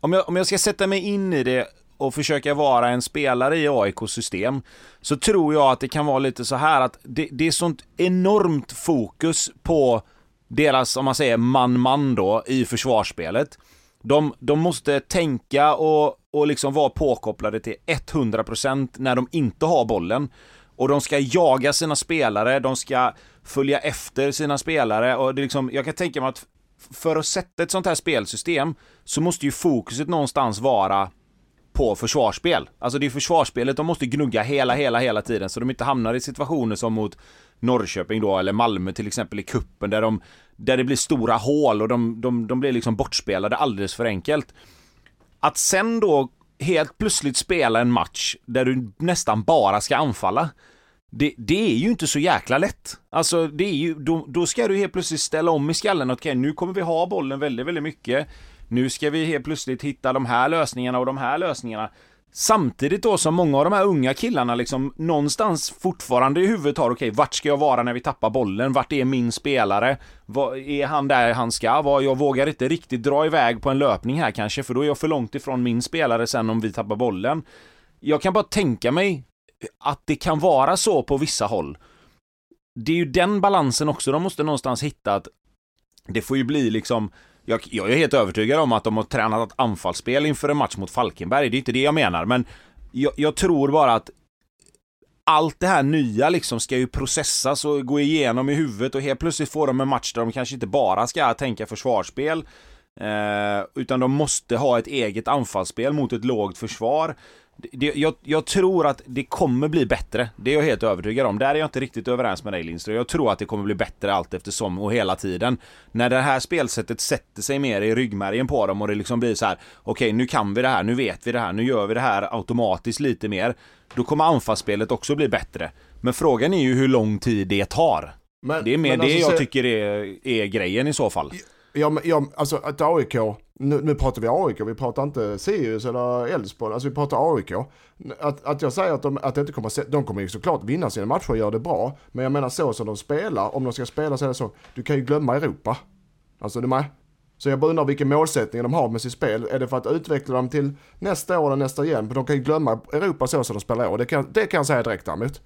Om jag, om jag ska sätta mig in i det och försöka vara en spelare i AIKs system så tror jag att det kan vara lite så här att det, det är sånt enormt fokus på deras, om man säger man-man då, i försvarsspelet. De, de måste tänka och, och liksom vara påkopplade till 100% när de inte har bollen. Och de ska jaga sina spelare, de ska följa efter sina spelare och det liksom, jag kan tänka mig att för att sätta ett sånt här spelsystem så måste ju fokuset någonstans vara på försvarsspel. Alltså det är försvarsspelet de måste gnugga hela, hela, hela tiden så de inte hamnar i situationer som mot Norrköping då, eller Malmö till exempel i kuppen där, de, där det blir stora hål och de, de, de blir liksom bortspelade alldeles för enkelt. Att sen då helt plötsligt spela en match där du nästan bara ska anfalla. Det, det är ju inte så jäkla lätt. Alltså, det är ju, då, då ska du helt plötsligt ställa om i skallen. Okej, nu kommer vi ha bollen väldigt, väldigt mycket. Nu ska vi helt plötsligt hitta de här lösningarna och de här lösningarna. Samtidigt då som många av de här unga killarna liksom någonstans fortfarande i huvudet har, okej, vart ska jag vara när vi tappar bollen? Vart är min spelare? Var, är han där han ska vara? Jag vågar inte riktigt dra iväg på en löpning här kanske, för då är jag för långt ifrån min spelare sen om vi tappar bollen. Jag kan bara tänka mig att det kan vara så på vissa håll. Det är ju den balansen också de måste någonstans hitta att det får ju bli liksom jag, jag är helt övertygad om att de har tränat ett anfallsspel inför en match mot Falkenberg, det är inte det jag menar, men jag, jag tror bara att allt det här nya liksom ska ju processas och gå igenom i huvudet och helt plötsligt får de en match där de kanske inte bara ska tänka försvarsspel eh, utan de måste ha ett eget anfallsspel mot ett lågt försvar. Det, jag, jag tror att det kommer bli bättre, det är jag helt övertygad om. Där är jag inte riktigt överens med dig Lindström. Jag tror att det kommer bli bättre allt eftersom och hela tiden. När det här spelsättet sätter sig mer i ryggmärgen på dem och det liksom blir så här: okej nu kan vi det här, nu vet vi det här, nu gör vi det här automatiskt lite mer. Då kommer anfallsspelet också bli bättre. Men frågan är ju hur lång tid det tar. Men, Det är mer det alltså, jag tycker är, är grejen i så fall. Ja, men, ja, alltså att AIK, nu, nu pratar vi AIK, vi pratar inte Sirius eller Elfsborg, alltså vi pratar AIK. Att, att jag säger att de, att det inte kommer, se- de kommer ju såklart vinna sina matcher och göra det bra. Men jag menar så som de spelar, om de ska spela så är det så, du kan ju glömma Europa. Alltså är du med? Så jag bara undrar vilken målsättning de har med sitt spel. Är det för att utveckla dem till nästa år eller nästa igen? För de kan ju glömma Europa så som de spelar i år. Det kan, det kan jag säga direkt däremot.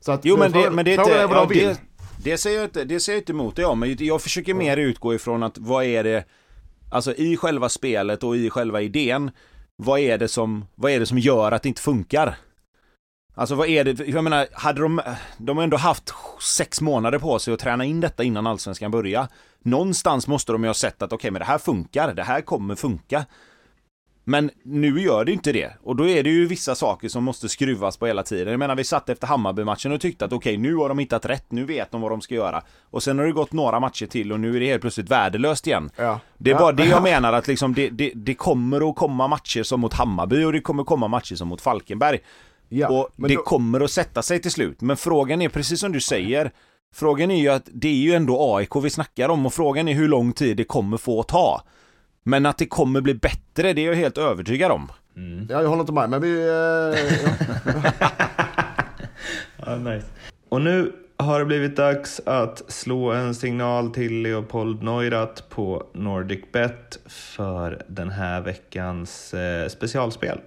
Så att, Jo men det, frågan- men det är inte, vad ja, de vill. det, det säger jag inte, det säger jag inte emot dig om, men jag försöker mer utgå ifrån att vad är det, alltså i själva spelet och i själva idén, vad är det som, vad är det som gör att det inte funkar? Alltså vad är det, jag menar, hade de, de har ändå haft sex månader på sig att träna in detta innan allsvenskan börjar. Någonstans måste de ju ha sett att okej, men det här funkar, det här kommer funka. Men nu gör det inte det. Och då är det ju vissa saker som måste skruvas på hela tiden. Jag menar, vi satt efter Hammarby-matchen och tyckte att okej, nu har de hittat rätt, nu vet de vad de ska göra. Och sen har det gått några matcher till och nu är det helt plötsligt värdelöst igen. Ja. Det är Ja. bara det jag [laughs] menar att liksom det, det, det kommer att komma matcher som mot Hammarby och det kommer komma matcher som mot Falkenberg. Ja, och men det då- kommer att sätta sig till slut. Men frågan är, precis som du säger, frågan är ju att det är ju ändå AIK vi snackar om och frågan är hur lång tid det kommer få ta. Men att det kommer bli bättre, det är jag helt övertygad om. Ja, jag håller inte med, men vi... Eh, ja. [laughs] Ja, nice. Och nu har det blivit dags att slå en signal till Leopold Neurath på NordicBet för den här veckans eh, specialspel.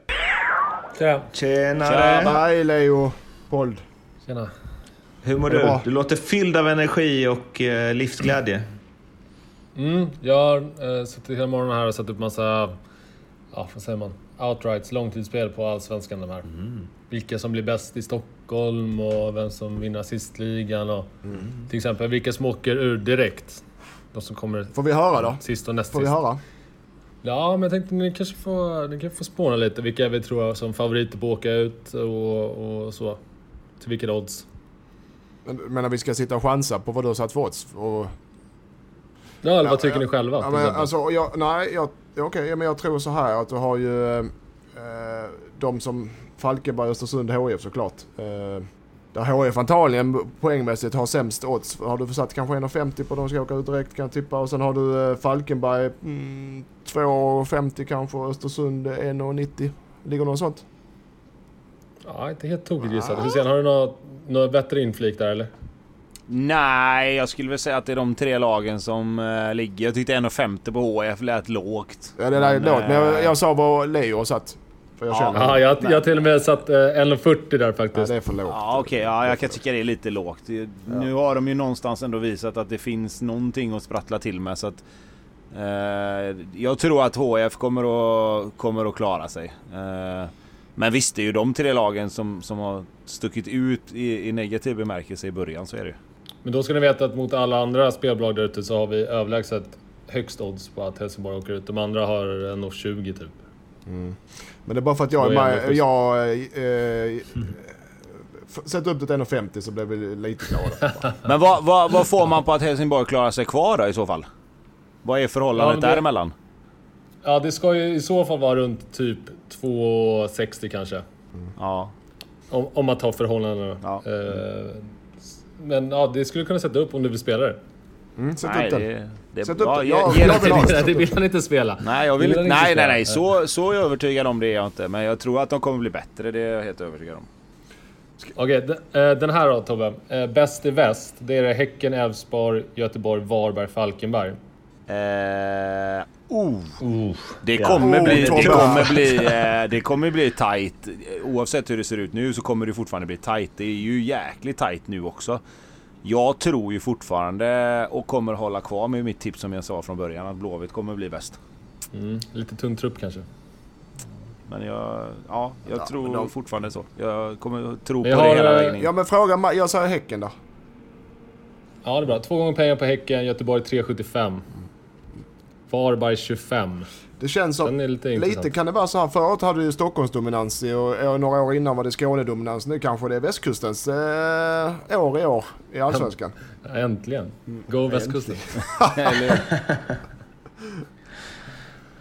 Tja. Tjenare! Hej Leo, Pold. Tjena. Hur mår du? Du låter fylld av energi och eh, livsglädje. Mm, jag har eh, suttit hela morgonen här och satt upp massa, ja vad säger man, outrights, långtidsspel på Allsvenskan de här. Vilka som blir bäst i Stockholm och vem som vinner assistligan och till exempel vilka som åker ur direkt. De som kommer Får vi höra då? sist och näst Får vi sist. höra? Ja, men jag tänkte ni kanske får, ni kan få spåna lite vilka vi tror som favoriter på att åka ut och, och så. Till vilket odds. Men, men när vi ska sitta och chansa på vad du har satt för odds? Och, Ja, eller vad tycker ja, ni själva? ja, men, alltså, jag, nej, jag, okej, men jag tror så här att du har ju eh, de som Falkenberg, Östersund, HIF såklart. Eh, där HIF antagligen poängmässigt har sämst odds. Har du satt kanske 1,50 på de som ska åka ut direkt kan jag tippa. Och sen har du eh, Falkenberg mm, 2,50 kanske. Östersund 1,90. Ligger något sånt? Ja, inte helt tokigt gissat. Hur sen, har du något, något bättre inflik där eller? Nej, jag skulle väl säga att det är de tre lagen som uh, ligger. Jag tyckte 1,50 på HF lät lågt. Ja, det Men, lågt. Men jag, eh, jag sa vad Leo satt. För jag Ja. känner. Ja, jag, jag har till och med satt eh, 1,40 där Ja, faktiskt. det är för lågt. Ja okej, ja, jag kan tycka det är lite lågt. Nu har de ju någonstans ändå visat att det finns någonting att sprattla till med så att eh, Jag tror att HF kommer att, kommer att klara sig. Eh, men visst, det är ju de tre lagen som, som har stuckit ut i, i negativ bemärkelse i början, så är det ju. Men då ska ni veta att mot alla andra spelbolag där ute så har vi överlägset högst odds på att Helsingborg åker ut. De andra har 1,20 typ. Men det är bara för att jag schysst. Jag... Eh, [laughs] f- Sätt upp det till 1,50 så blir vi lite glada. [laughs] Men vad, vad, vad får man på att Helsingborg klarar sig kvar då i så fall? Vad är förhållandet Ja, det- däremellan? Ja, det ska ju i så fall vara runt typ 2,60 kanske. Ja. Om, om man tar förhållandena. Ja. Eh, men ja, det skulle du kunna sätta upp om du vill spela det. Mm, sätt Nej, upp den. det, det, Sätt upp ja, den. jag det till vill ha det vill han inte spela. Nej, jag vill Vill inte, nej, nej, nej. Så, så övertygad om det är jag inte. Men jag tror att de kommer bli bättre. Det är jag helt övertygad om. Okej, de- eh, den här då Tobbe. Eh, Bäst i väst, det är Häcken, Elfsborg, Göteborg, Varberg, Falkenberg. Eh, oh. Det Ja. kommer Oh, bli, det Tobbe. kommer bli, [laughs] eh, det kommer bli tight. Oavsett hur det ser ut nu så kommer det fortfarande bli tight. Det är ju jäkligt tight nu också. Jag tror ju fortfarande och kommer hålla kvar med mitt tips som jag sa från början att Blåvitt kommer bli bäst. Mm, lite tung trupp kanske. Men jag, ja, jag Ja, tror de- fortfarande så. Jag kommer tro på Jag det har, hela eh, vägen in. Ja men fråga Jag säger Häcken då. Ja, det är bra. Två gånger pengar på Häcken, Göteborg 3,75. Varberg 25. Det känns som... Lite Lite kan det vara så här. Förut hade du Stockholmsdominans i- och, och några år innan var det Skånedominans. Nu kanske det är västkustens eh, år i år i Allsvenskan. [laughs] Äntligen. Go västkusten. [laughs] Eller, [laughs]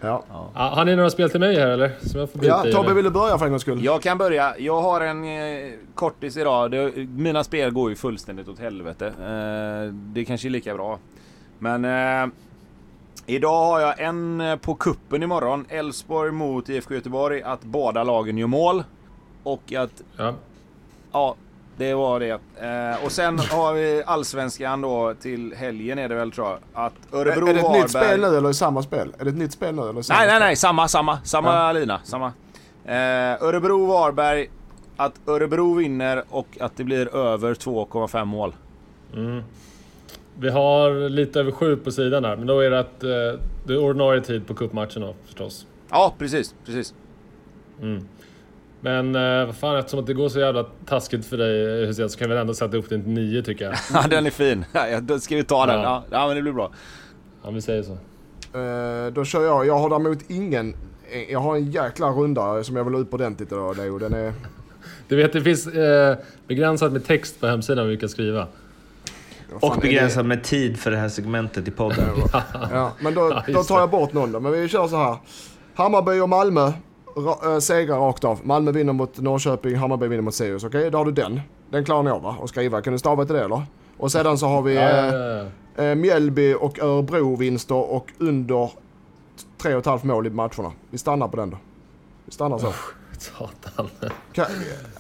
Ja, Ja, har ni några spel till mig här eller? Som jag får ja Tobbe vill du börja för en gångs skull? Jag kan börja. Jag har en eh, kortis idag. Det, mina spel går ju fullständigt åt helvete. Eh, det kanske är lika bra. Men eh, idag har jag en eh, på kuppen imorgon. Elfsborg mot IFK Göteborg. Att båda lagen gör mål. Och att, Ja. ja, det var det. Eh, och sen har vi allsvenskan då till helgen är det väl tror jag. Att Örebro är det ett Varberg... nytt spel nu eller är samma spel? Är det ett nytt spel nu eller? Samma Nej, nej, nej. Samma, samma. Samma Ja. lina. Samma. Eh, Örebro-Varberg. Att Örebro vinner och att det blir över 2,5 mål. Mm. Vi har lite över sju på sidan där, men då är det att eh, det är ordinarie tid på cupmatchen då förstås. Ja, precis. precis. Mm. Men eh, vad fan, eftersom att det går så jävla taskigt för dig Hussein så kan vi väl ändå sätta upp den till nio tycker jag. [laughs] Ja, den är fin. Ja, då ska vi ta den. Ja. Ja, ja men det blir bra. Om vi säger så. Eh, då kör jag. Jag har däremot ingen... Jag har en jäkla runda som jag vill ha upp ordentligt idag Leo. Den är... [laughs] Du vet, det finns eh, begränsat med text på hemsidan vi kan skriva. Och är begränsad med tid för det här segmentet i podden. Ja, men då, [laughs] då tar jag bort någon då. Men vi kör så här. Hammarby och Malmö ra, äh, segrar rakt av. Malmö vinner mot Norrköping, Hammarby vinner mot Sirius. Okej, då har du den. Den klarar ni av va? Och skriva. Kan du stava till det eller? Och sedan så har vi Ja, ja, ja. eh, Mjällby och Örebro vinster och under tre och ett halvt mål i matcherna. Vi stannar på den då. Vi stannar så. [laughs] Satan. Kan,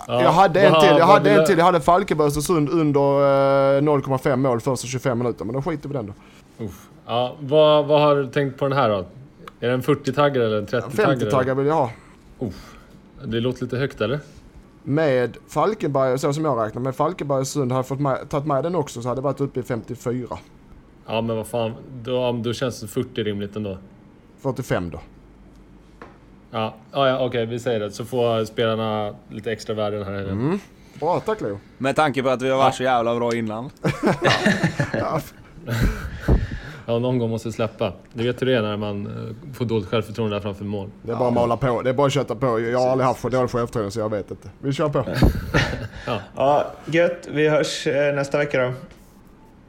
Ja, jag hade en till, jag hade en till. Jag hade Falkenberg Östersund under eh, 0,5 mål första 25 minuter. Men då skiter vi den då. Uff. Ja, vad, vad har du tänkt på den här då? Är det en 40-taggare eller en 30-taggare? 50-taggar vill jag ha. Det låter lite högt eller? Med Falkenberg, så som jag räknar med Falkenberg Östersund, hade jag fått med, tagit med den också så hade det varit uppe i 54. Ja men vad fan, då, då känns det 40 rimligt ändå. 45 då. Ja, ja, ja okej vi säger det. Så får spelarna lite extra värde den här helgen. Mm. Bra, tack Leo. Med tanke på att vi har varit så jävla bra innan. [laughs] Ja, Ja, någon gång måste släppa. Du vet hur det är när man eh, får dåligt självförtroende där framför mål. det är bara att mala på. Det är bara att kötta på. Jag har aldrig haft för dåligt självförtroende så jag vet inte. Vi kör på. [laughs] Ja, gött. Vi hörs eh, nästa vecka då.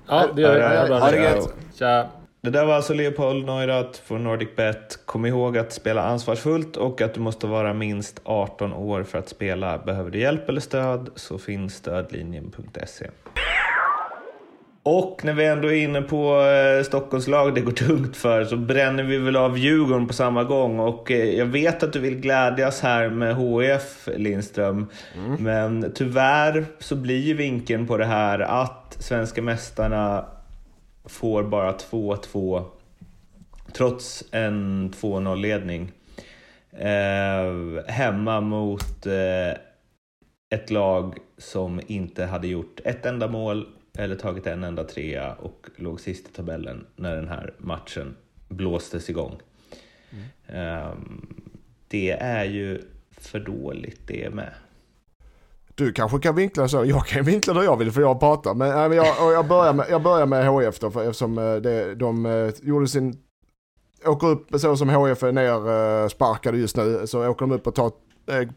Ja, det gör vi. Ja, Ja, bra. Ha det gött. Tja. Det där var alltså Leopold Neurath från NordicBet. Kom ihåg att spela ansvarsfullt och att du måste vara minst 18 år för att spela. Behöver du hjälp eller stöd så finns stödlinjen.se. Och när vi ändå är inne på eh, Stockholmslag det går tungt för så bränner vi väl av Djurgården på samma gång. Och eh, jag vet att du vill glädjas här med HF Lindström. Men tyvärr så blir vinkeln på det här att svenska mästarna får bara 2-2 trots en 2-0-ledning. Eh, hemma mot eh, ett lag som inte hade gjort ett enda mål eller tagit en enda trea och låg sist i tabellen när den här matchen blåstes igång. Eh, det är ju för dåligt det med. Du kanske kan vinkla så. Jag kan vinkla då jag vill för jag pratar. Men, äh, jag, jag, börjar med, jag börjar med HF då för, eftersom äh, det, de äh, gjorde sin... Åker upp så som HF är ner sparkade just nu så åker de upp och tar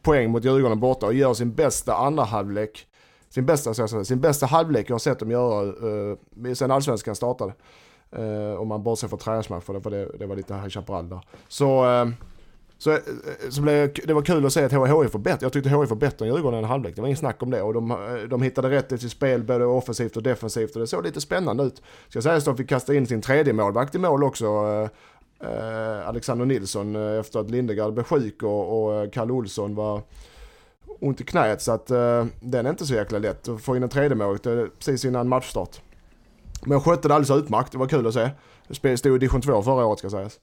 poäng mot Djurgården borta och gör sin bästa andra halvlek. Sin bästa, så säga, sin bästa halvlek jag har sett dem göra eh, sen allsvenskan startade. Eh, om man bortser från träningsmatch för det, för det, det var lite High Chaparral där. Så, eh, så, eh, eh, så blev, det var kul att se att HIF var bättre. Jag tyckte HIF var bättre än Djurgården i en halvlek. Det var ingen snack om det. Och de, eh, de hittade rätt i sitt spel både offensivt och defensivt och det såg lite spännande ut. Ska sägas säga att de fick kasta in sin tredje målvakt i mål också. eh, eh, Alexander Nilsson eh, efter att Lindegard blev sjuk och, och Kalle Olsson var ont i knät. Så att eh, den är inte så jäkla lätt att få in en tredje målvakt eh, precis innan matchstart. Men jag skötte det alldeles utmärkt. Det var kul att se. Stod i division 2 förra året ska sägas.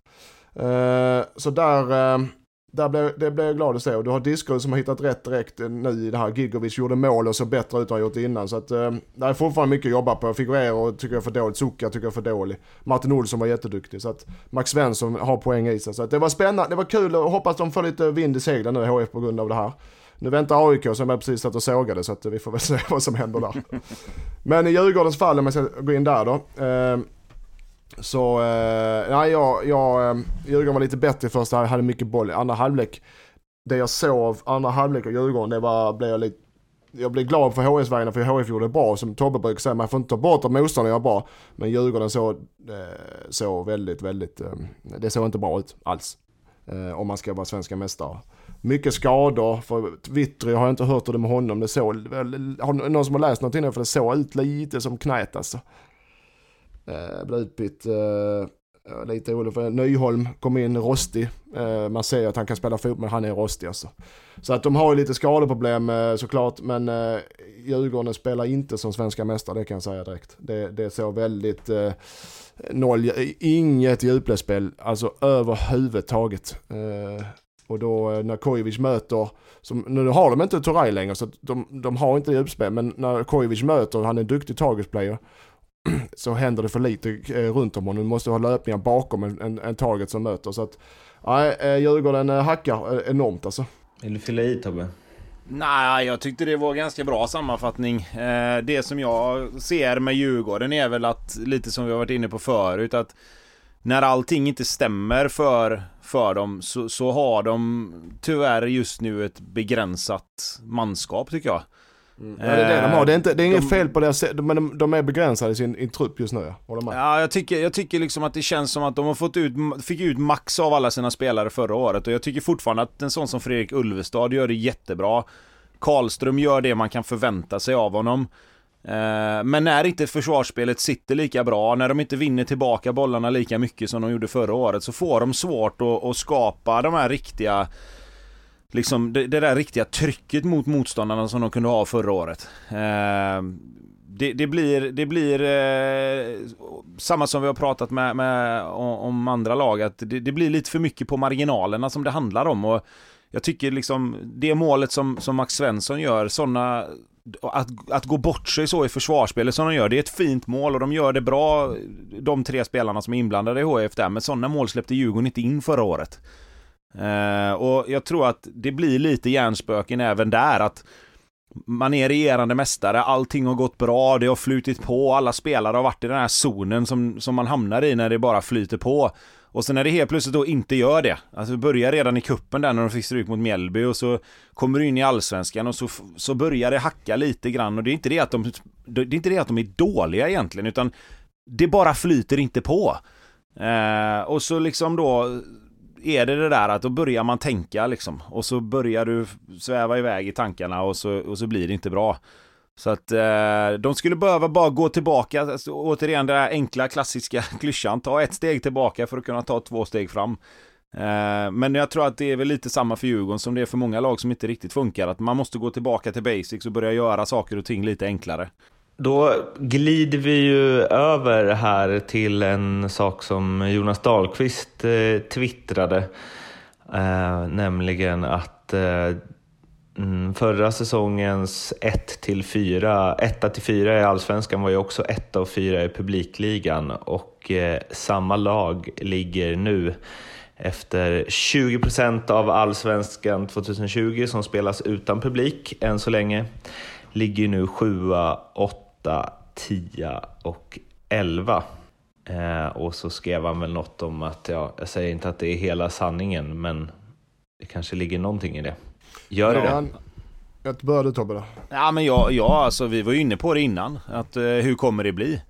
Eh, så där, eh, där blev, det blev jag glad att se. Och du har Disco som har hittat rätt direkt nu i det här. Gigovic gjorde mål och så bättre ut än han gjort innan. Så att eh, det är fortfarande mycket att jobba på. Figuero tycker jag är för dåligt. Zucka tycker jag är för dålig. Martin Olsson var jätteduktig. Så att Max Svensson har poäng i sig. Så att det var spännande. Det var kul och hoppas de får lite vind i seglen nu HF på grund av det här. Nu väntar AIK som jag precis satt och sågade så att vi får väl [laughs] se vad som händer där. Men i Djurgårdens fall, om jag ska gå in där då. Eh, så, eh, nej jag, jag, eh, Djurgården var lite bättre i första halvlek, hade mycket boll. I andra halvlek, det jag såg av andra halvlek av Djurgården, det var, blev jag lite, jag blev glad för hs vägarna för HF gjorde det bra. Som Tobbe brukar säga, man får inte ta bort att motståndaren gör bra. Men Djurgården såg eh, så väldigt, väldigt, eh, det såg inte bra ut alls. Eh, om man ska vara svenska mästare. Mycket skador, för Vittry har jag inte hört hur det är med honom. Det såg, har någon som har läst någonting för det såg ut lite som knät alltså. Eh, blev utbytt. Eh, lite orolig för Nyholm kom in rostig. Eh, man ser att han kan spela fotboll men han är rostig alltså. Så att de har ju lite skadeproblem eh, såklart men eh, Djurgården spelar inte som svenska mästare det kan jag säga direkt. Det, det så väldigt eh, noll, inget djupledsspel alltså överhuvudtaget. Eh, och då eh, när Kojovic möter, som, nu har de inte Toray längre så de, de har inte djupspel men när Kojovic möter, han är en duktig targetplayer [clears throat] så händer det för lite eh, runt om honom. Du måste ha löpningar bakom en, en, en target som möter. Så att, nej, eh, Djurgården eh, hackar enormt alltså. Vill du fylla i Tobbe? Nej, jag tyckte det var ganska bra sammanfattning. Det som jag ser med Djurgården är väl att, lite som vi har varit inne på förut, att när allting inte stämmer för, för dem så, så har de tyvärr just nu ett begränsat manskap tycker jag. Mm. Ja, det är det de har. Det är, inte, det är inget de, fel på det, men de, de är begränsade i sin i trupp just nu. Ja. Håller med. Ja, jag tycker, jag tycker liksom att det känns som att de har fått ut, fick ut max av alla sina spelare förra året. Och jag tycker fortfarande att en sån som Fredrik Ulvestad gör det jättebra. Karlström gör det man kan förvänta sig av honom. Eh, men när inte försvarsspelet sitter lika bra, när de inte vinner tillbaka bollarna lika mycket som de gjorde förra året, så får de svårt att, att skapa de här riktiga liksom det, det, där riktiga trycket mot motståndarna som de kunde ha förra året. Eh, det, det, blir, det blir eh, samma som vi har pratat med, med om andra lag, att det, det, blir lite för mycket på marginalerna som det handlar om. Och jag tycker liksom det målet som, som Max Svensson gör, sådana att, att gå bort sig så i försvarsspelet som de gör, det är ett fint mål och de gör det bra, de tre spelarna som är inblandade i HIF där, men sådana mål släppte Djurgården inte in förra året. Eh, och jag tror att det blir lite hjärnspöken även där att man är regerande mästare, allting har gått bra, det har flutit på, alla spelare har varit i den här zonen som, som man hamnar i när det bara flyter på. Och sen när det helt plötsligt då inte gör det, alltså det börjar redan i kuppen där när de fick stryk mot Mjällby och så kommer du in i allsvenskan och så, så börjar det hacka lite grann och det är inte det att de, det är inte det att de är dåliga egentligen utan det bara flyter inte på. Eh, och så liksom då är det det där att då börjar man tänka liksom och så börjar du sväva iväg i tankarna och så, och så blir det inte bra. Så att eh, de skulle behöva bara gå tillbaka, alltså, återigen den där enkla klassiska [laughs] klyschan, ta ett steg tillbaka för att kunna ta två steg fram. Eh, men jag tror att det är väl lite samma för Djurgården som det är för många lag som inte riktigt funkar, att man måste gå tillbaka till basics och börja göra saker och ting lite enklare. Då glider vi ju över här till en sak som Jonas Dahlqvist eh, twittrade, eh, nämligen att eh, mm, förra säsongens 1-4, 1-4 i Allsvenskan var ju också 1 av 4 i publikligan och eh, samma lag ligger nu efter 20 procent av Allsvenskan 2020 som spelas utan publik än så länge ligger nu 7, 8 8, 10 och 11. Eh, och så skrev han väl något om att, ja, jag säger inte att det är hela sanningen, men det kanske ligger någonting i det. Gör det ja, det? Jag börjar du Tobbe då. Ja men ja, ja alltså vi var ju inne på det innan. Att eh, hur kommer det bli?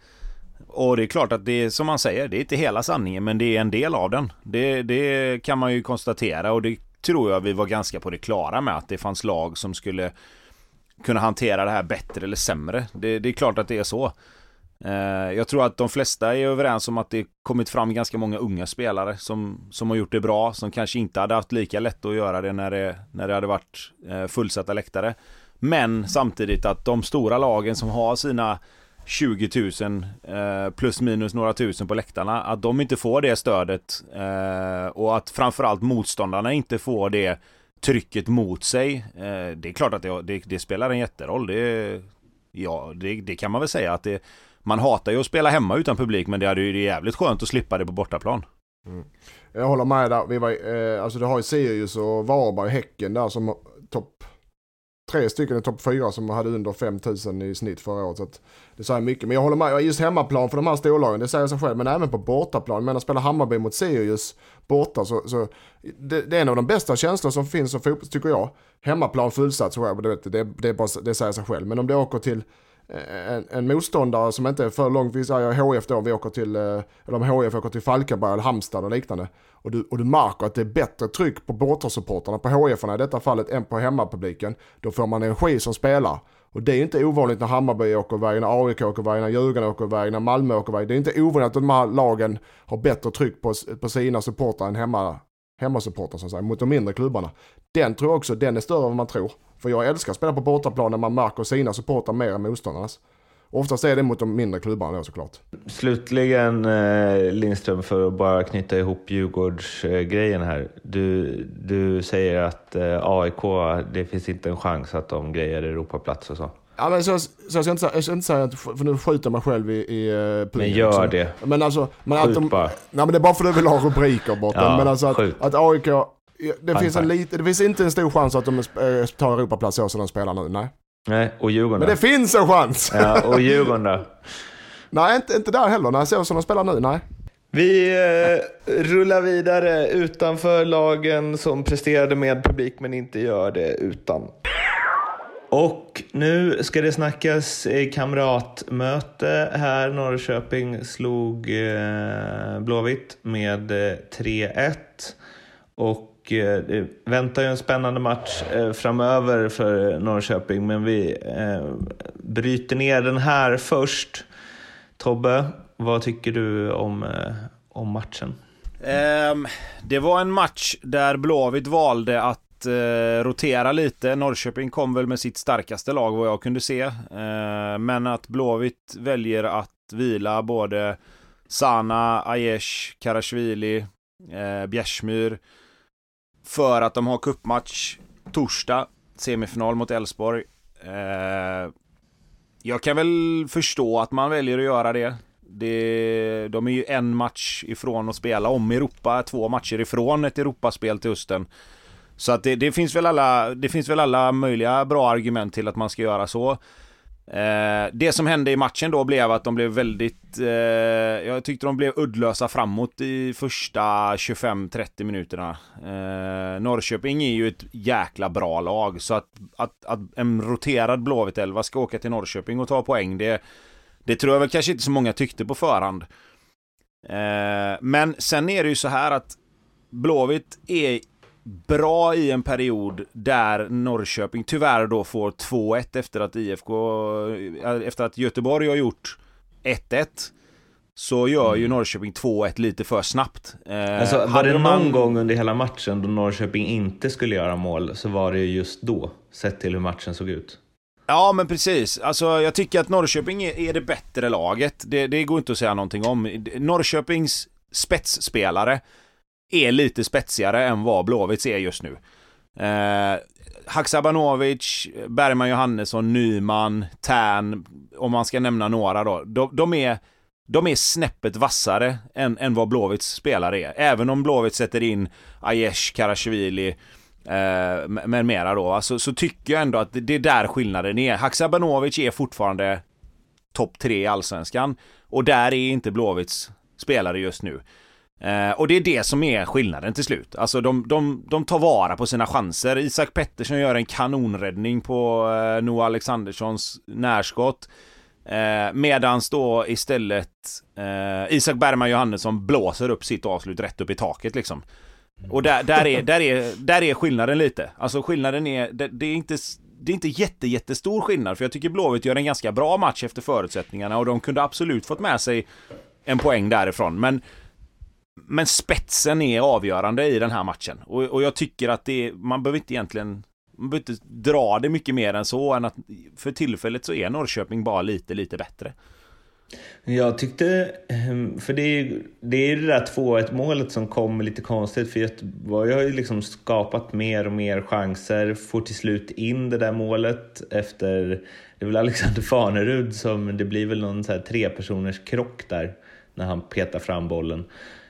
Och det är klart att det är som man säger, det är inte hela sanningen men det är en del av den. Det, det kan man ju konstatera och det tror jag vi var ganska på det klara med att det fanns lag som skulle kunna hantera det här bättre eller sämre. Det, det är klart att det är så. Eh, jag tror att de flesta är överens om att det kommit fram ganska många unga spelare som, som har gjort det bra, som kanske inte hade haft lika lätt att göra det när det, när det hade varit eh, fullsatta läktare. Men samtidigt att de stora lagen som har sina 20 000 eh, plus minus några tusen på läktarna, att de inte får det stödet och att framförallt motståndarna inte får det trycket mot sig. Eh, det är klart att det, det, det spelar en jätteroll. Det, ja, det, det, kan man väl säga att det, man hatar ju att spela hemma utan publik men det är ju jävligt skönt att slippa det på bortaplan. Mm. Jag håller med där. Vi var, eh, alltså du har ju Sirius och Varberg, Häcken där som topp tre stycken i topp fyra som hade under 5000 i snitt förra året. Så att det säger mycket. Men jag håller med, just hemmaplan för de här storlagen, det säger sig själv. Men även på bortaplan. Men att spela Hammarby mot Sirius borta så, så det, det, är en av de bästa känslor som finns som fotboll, tycker jag. Hemmaplan fullsatt, så det, det, det, bara, det säger sig själv. Men om du åker till Eh, en, en motståndare som inte är för långt, vi säger HF då, vi åker till, eh, eller om HF åker till Falkenberg eller Halmstad och liknande. Och du, och du märker att det är bättre tryck på bortasupportrarna, på HF i detta fallet, än på hemmapubliken. Då får man energi som spelar. Och det är inte ovanligt när Hammarby åker iväg, när AIK åker iväg, när Djurgården åker iväg, när Malmö åker iväg. Det är inte ovanligt att de här lagen har bättre tryck på, på sina supportrar än hemma, hemmasupportrar som säger, mot de mindre klubbarna. Den tror jag också, den är större än vad man tror. För jag älskar att spela på bortaplan när man märker sina supportrar mer än motståndarnas. Oftast är det mot de mindre klubbarna då såklart. Slutligen eh, Lindström, för att bara knyta ihop Djurgårdsgrejen här. Du, du säger att eh, AIK, det finns inte en chans att de grejer Europaplats och så. Ja, men så, så jag, ska inte, jag ska inte säga att, för nu skjuter mig själv i, i uh, Men gör också. det. Men alltså, men att de, bara. Nej men det är bara för att du vill ha rubriker borta. Ja, men alltså att, att AIK, det finns, en lit, det finns inte en stor chans att de tar Europaplats så som de spelar nu, nej. Nej, och Djurgården Men det finns en chans! Ja, och Djurgården då? [laughs] nej, inte, inte där heller. Nej, så som de spelar nu, nej. Vi eh, rullar vidare utanför lagen som presterade med publik men inte gör det utan. Och nu ska det snackas kamratmöte här. Norrköping slog eh, Blåvitt med eh, 3-1. Och eh, det väntar ju en spännande match framöver för Norrköping, men vi bryter ner den här först. Tobbe, vad tycker du om, om matchen? Um, det var en match där Blåvitt valde att eh, rotera lite. Norrköping kom väl med sitt starkaste lag vad jag kunde se. Eh, men att Blåvitt väljer att vila både Sana, Aiesh, Karashvili, eh, Bjärsmyr för att de har kuppmatch torsdag, semifinal mot Elfsborg. Eh, jag kan väl förstå att man väljer att göra det. det. De är ju en match ifrån att spela om Europa, två matcher ifrån ett Europaspel till hösten. Så att det, det, finns väl alla, det finns väl alla möjliga bra argument till att man ska göra så. Eh, det som hände i matchen då blev att de blev väldigt, eh, jag tyckte de blev uddlösa framåt i första 25-30 minuterna. Eh, Norrköping är ju ett jäkla bra lag så att, att, att en roterad Blåvitt 11 ska åka till Norrköping och ta poäng det, det tror jag väl kanske inte så många tyckte på förhand. Eh, men sen är det ju så här att Blåvitt är bra i en period där Norrköping tyvärr då får 2-1 efter att IFK, eh, efter att Göteborg har gjort 1-1. Så gör ju mm. Norrköping 2-1 lite för snabbt. Eh, alltså, var det någon man... gång under hela matchen då Norrköping inte skulle göra mål så var det just då, sett till hur matchen såg ut. Ja men precis, alltså jag tycker att Norrköping är, är det bättre laget. Det, det går inte att säga någonting om. Norrköpings spetsspelare är lite spetsigare än vad Blåvitts är just nu. Eh, Haksabanovic, Bergman Johannesson, Nyman, Tern, om man ska nämna några då. De, de, är, de är snäppet vassare än, än vad Blåvitts spelare är. Även om Blåvitt sätter in Aiesh, Karashvili, eh, med mera då. Alltså, så tycker jag ändå att det är där skillnaden är. Haksabanovic är fortfarande topp tre i Allsvenskan. Och där är inte Blåvitts spelare just nu. Eh, och det är det som är skillnaden till slut. Alltså de, de, de tar vara på sina chanser. Isak Pettersson gör en kanonräddning på eh, Noah Alexanderssons närskott. Eh, medans då istället eh, Isak Bergman Johannesson blåser upp sitt avslut rätt upp i taket liksom. Och där, där, är, där, är, där är skillnaden lite. Alltså skillnaden är, det, det är inte det är inte jätte, jättestor skillnad, för jag tycker Blåvitt gör en ganska bra match efter förutsättningarna och de kunde absolut fått med sig en poäng därifrån. Men men spetsen är avgörande i den här matchen. Och, och jag tycker att det är, man behöver inte egentligen man behöver inte dra det mycket mer än så än att för tillfället så är Norrköping bara lite, lite bättre. Jag tyckte, ehm, för det är ju det, är det där 2-1 målet som kom lite konstigt för Göteborg har ju liksom skapat mer och mer chanser, får till slut in det där målet efter, det är väl Alexander Fanerud som, det blir väl någon så här tre personers krock där när han petar fram bollen.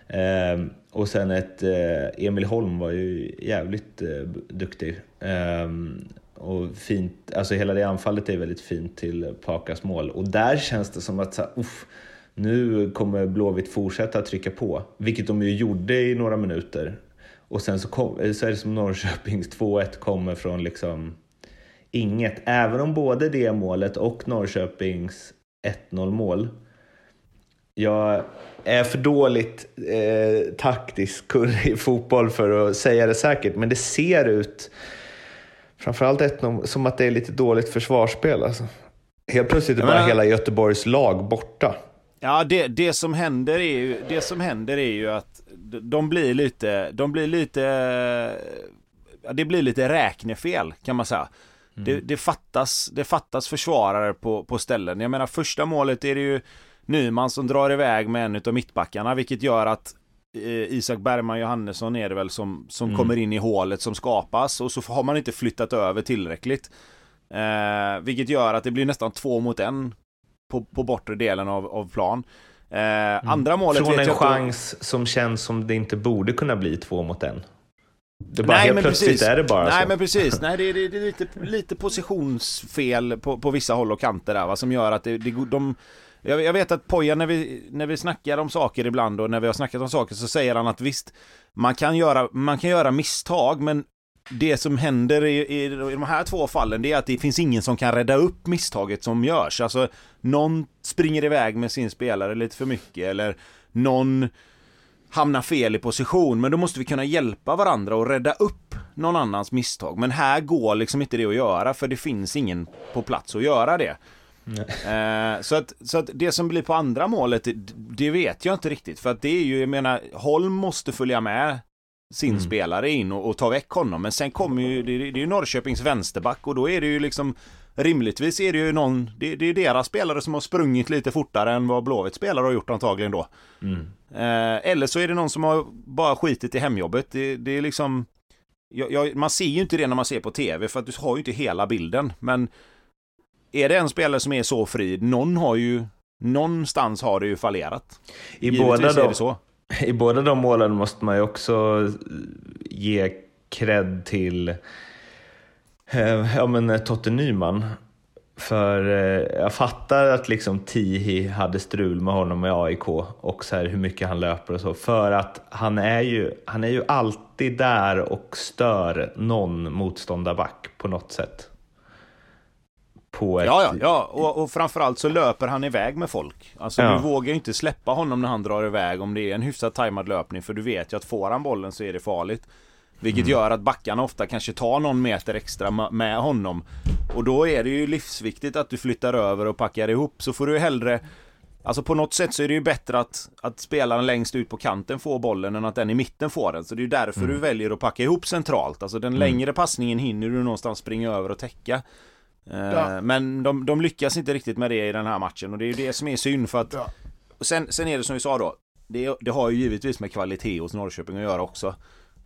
Ehm, och sen ett, eh, Emil Holm var ju jävligt eh, duktig. Ehm, och fint, alltså hela det anfallet är väldigt fint till Pakas mål. Och där känns det som att så uff, nu kommer Blåvitt fortsätta trycka på, vilket de ju gjorde i några minuter. Och sen så, kom, eh, så är det som Norrköpings [laughs] 2-1 kommer från liksom inget. Även om både det målet och Norrköpings 1-0 mål jag är för dåligt eh, taktisk kurre i fotboll för att säga det säkert, men det ser ut, framförallt ett, som att det är lite dåligt försvarsspel. Alltså. Helt plötsligt är bara hela Göteborgs lag borta. Ja, det, det, som händer är ju, det som händer är ju att de blir lite, de blir lite, det blir lite räknefel kan man säga. Mm. Det, det, fattas, det fattas försvarare på, på ställen. Jag menar första målet är det ju Nyman som drar iväg med en av mittbackarna, vilket gör att eh, Isak Bergman Johannesson är det väl som, som mm. kommer in i hålet som skapas och så har man inte flyttat över tillräckligt. Eh, vilket gör att det blir nästan två mot en på, på bortre delen av, av plan. Eh, mm. Andra målet Från en chans att... som känns som det inte borde kunna bli två mot en. Det bara Nej, helt plötsligt precis. är det bara Nej så. men precis, [laughs] Nej det, det, det är lite, lite positionsfel på, på vissa håll och kanter där va, som gör att det, det, de jag, jag vet att Poja när vi, när vi snackar om saker ibland och när vi har snackat om saker så säger han att visst, man kan göra, man kan göra misstag men det som händer i, i, i de här två fallen det är att det finns ingen som kan rädda upp misstaget som görs. Alltså någon springer iväg med sin spelare lite för mycket eller någon hamnar fel i position men då måste vi kunna hjälpa varandra och rädda upp någon annans misstag. Men här går liksom inte det att göra för det finns ingen på plats att göra det. Eh, så, att, så att det som blir på andra målet, det, det, vet jag inte riktigt. För att det är ju, jag menar, Holm måste följa med sin mm. spelare in och, och, ta väck honom. Men sen kommer ju, det, det är ju Norrköpings vänsterback och då är det ju liksom Rimligtvis är det ju någon, det, det är deras spelare som har sprungit lite fortare än vad Blåvitt spelare har gjort antagligen då. Mm. Eh, eller så är det någon som har bara skitit i hemjobbet. Det, det är liksom jag, jag, man ser ju inte det när man ser på tv för att du har ju inte hela bilden. Men är det en spelare som är så fri, någon har ju, någonstans har det ju fallerat. I båda, de, så. I båda de målen måste man ju också ge cred till eh, ja, men Totte Nyman. För eh, jag fattar att liksom Tihi hade strul med honom i AIK och så här hur mycket han löper och så. För att han är ju, han är ju alltid där och stör någon motståndarback på något sätt på ett... Ja, ja, ja. Och, och framförallt så löper han iväg med folk. Alltså ja. du vågar inte släppa honom när han drar iväg om det är en hyfsat tajmad löpning för du vet ju att får han bollen så är det farligt. Vilket mm. gör att backarna ofta kanske tar någon meter extra med honom. Och då är det ju livsviktigt att du flyttar över och packar ihop. Så får du hellre... Alltså på något sätt så är det ju bättre att, att spelaren längst ut på kanten får bollen än att den i mitten får den. Så det är ju därför mm. du väljer att packa ihop centralt. Alltså den mm. längre passningen hinner du någonstans springa över och täcka. Eh, ja. Men de, de, lyckas inte riktigt med det i den här matchen och det är ju det som är synd för att ja. sen, sen är det som vi sa då det, det har ju givetvis med kvalitet hos Norrköping att göra också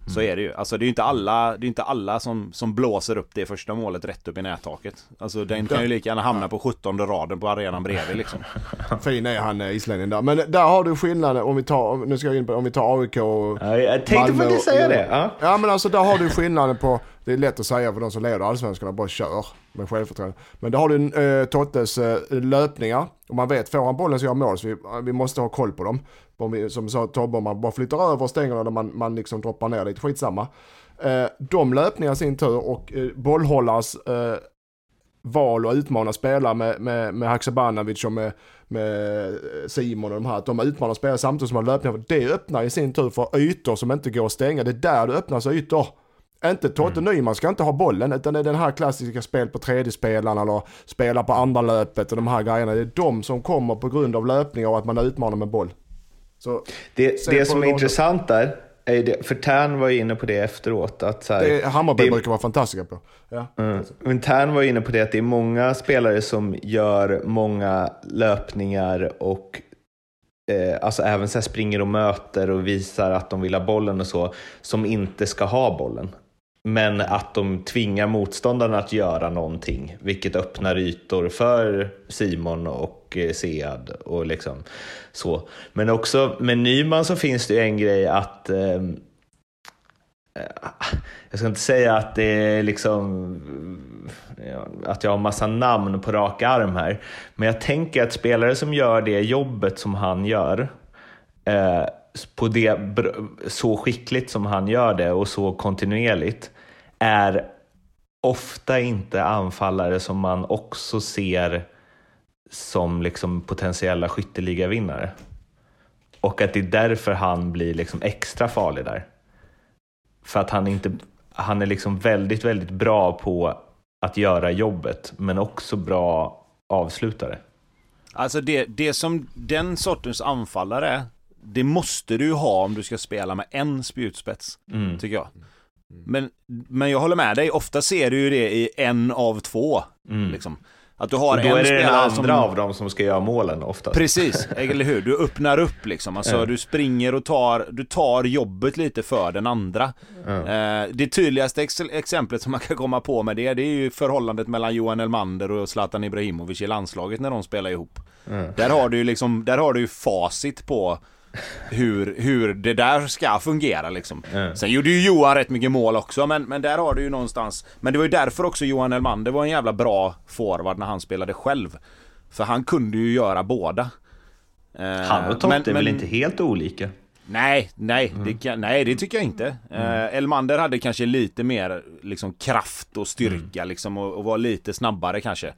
så mm. är det ju. Alltså det är ju inte alla, det är inte alla som, som blåser upp det första målet rätt upp i nättaket. Alltså den kan ju lika gärna hamna på 17 raden på arenan bredvid liksom. [laughs] Fin är han eh, islänningen där. Men där har du skillnaden om vi tar, nu ska jag in på, om vi tar AIK och ja, Jag tänkte faktiskt säga det. Ja. ja men alltså där har du skillnaden på, det är lätt att säga för de som leder allsvenskan bara kör med självförtroende. Men då har du eh, Tottes eh, löpningar och man vet, får han bollen så gör han mål så vi, eh, vi måste ha koll på dem. Om vi, som sa Tobbe, om man bara flyttar över och stänger eller man, man liksom droppar ner lite, skitsamma. Eh, de löpningar i sin tur och eh, bollhållars eh, val att utmana spelare med, med, med Haksabanovic och med, med eh, Simon och de här. Att de utmanar spelare samtidigt som de har löpningar. Det öppnar i sin tur för ytor som inte går att stänga. Det är där det öppnas ytor. Inte Totte mm. Nyman ska inte ha bollen utan det är den här klassiska spel på tredje spelaren eller spela på andra löpet och de här grejerna. Det är de som kommer på grund av löpningar och att man utmanar med boll. Så, det det som är intressant där, är det, för Tern var ju inne på det efteråt. Att så här, det Hammarby det, brukar vara fantastiska på. Ja. Mm. Men Tern var inne på det att det är många spelare som gör många löpningar och eh, alltså även så springer och möter och visar att de vill ha bollen och så, som inte ska ha bollen. Men att de tvingar motståndarna att göra någonting, vilket öppnar ytor för Simon och eh, Sead. Och liksom så. Men också med Nyman så finns det ju en grej att ehm, eh, jag ska inte säga att det är liksom att jag har massa namn på rak arm här, men jag tänker att spelare som gör det jobbet som han gör, eh, på det, så skickligt som han gör det och så kontinuerligt, är ofta inte anfallare som man också ser som liksom potentiella skytteligavinnare. Och att det är därför han blir liksom extra farlig där. För att han, inte, han är liksom väldigt, väldigt bra på att göra jobbet, men också bra avslutare. Alltså det, det som den sortens anfallare, det måste du ha om du ska spela med en spjutspets, mm. tycker jag. Men, men jag håller med dig, ofta ser du ju det i en av två. Mm. Liksom. Att du har och då en är det den andra som... av dem som ska göra målen oftast. Precis, eller hur? Du öppnar upp liksom. Alltså mm. du springer och tar, du tar jobbet lite för den andra. Mm. Eh, det tydligaste ex exemplet som man kan komma på med det, det är ju förhållandet mellan Johan Elmander och Zlatan Ibrahimovic i landslaget när de spelar ihop. Mm. Där har du ju liksom, där har du ju facit på hur, hur det där ska fungera liksom. Mm. Sen gjorde ju Johan rätt mycket mål också, men, men där har du ju någonstans... Men det var ju därför också Johan Elmander var en jävla bra forward när han spelade själv. För han kunde ju göra båda. Eh, han och Totte är väl inte helt olika? Nej, nej, mm. det, nej det tycker jag inte. Mm. Uh, Elmander hade kanske lite mer liksom, kraft och styrka mm. liksom, och, och var lite snabbare kanske.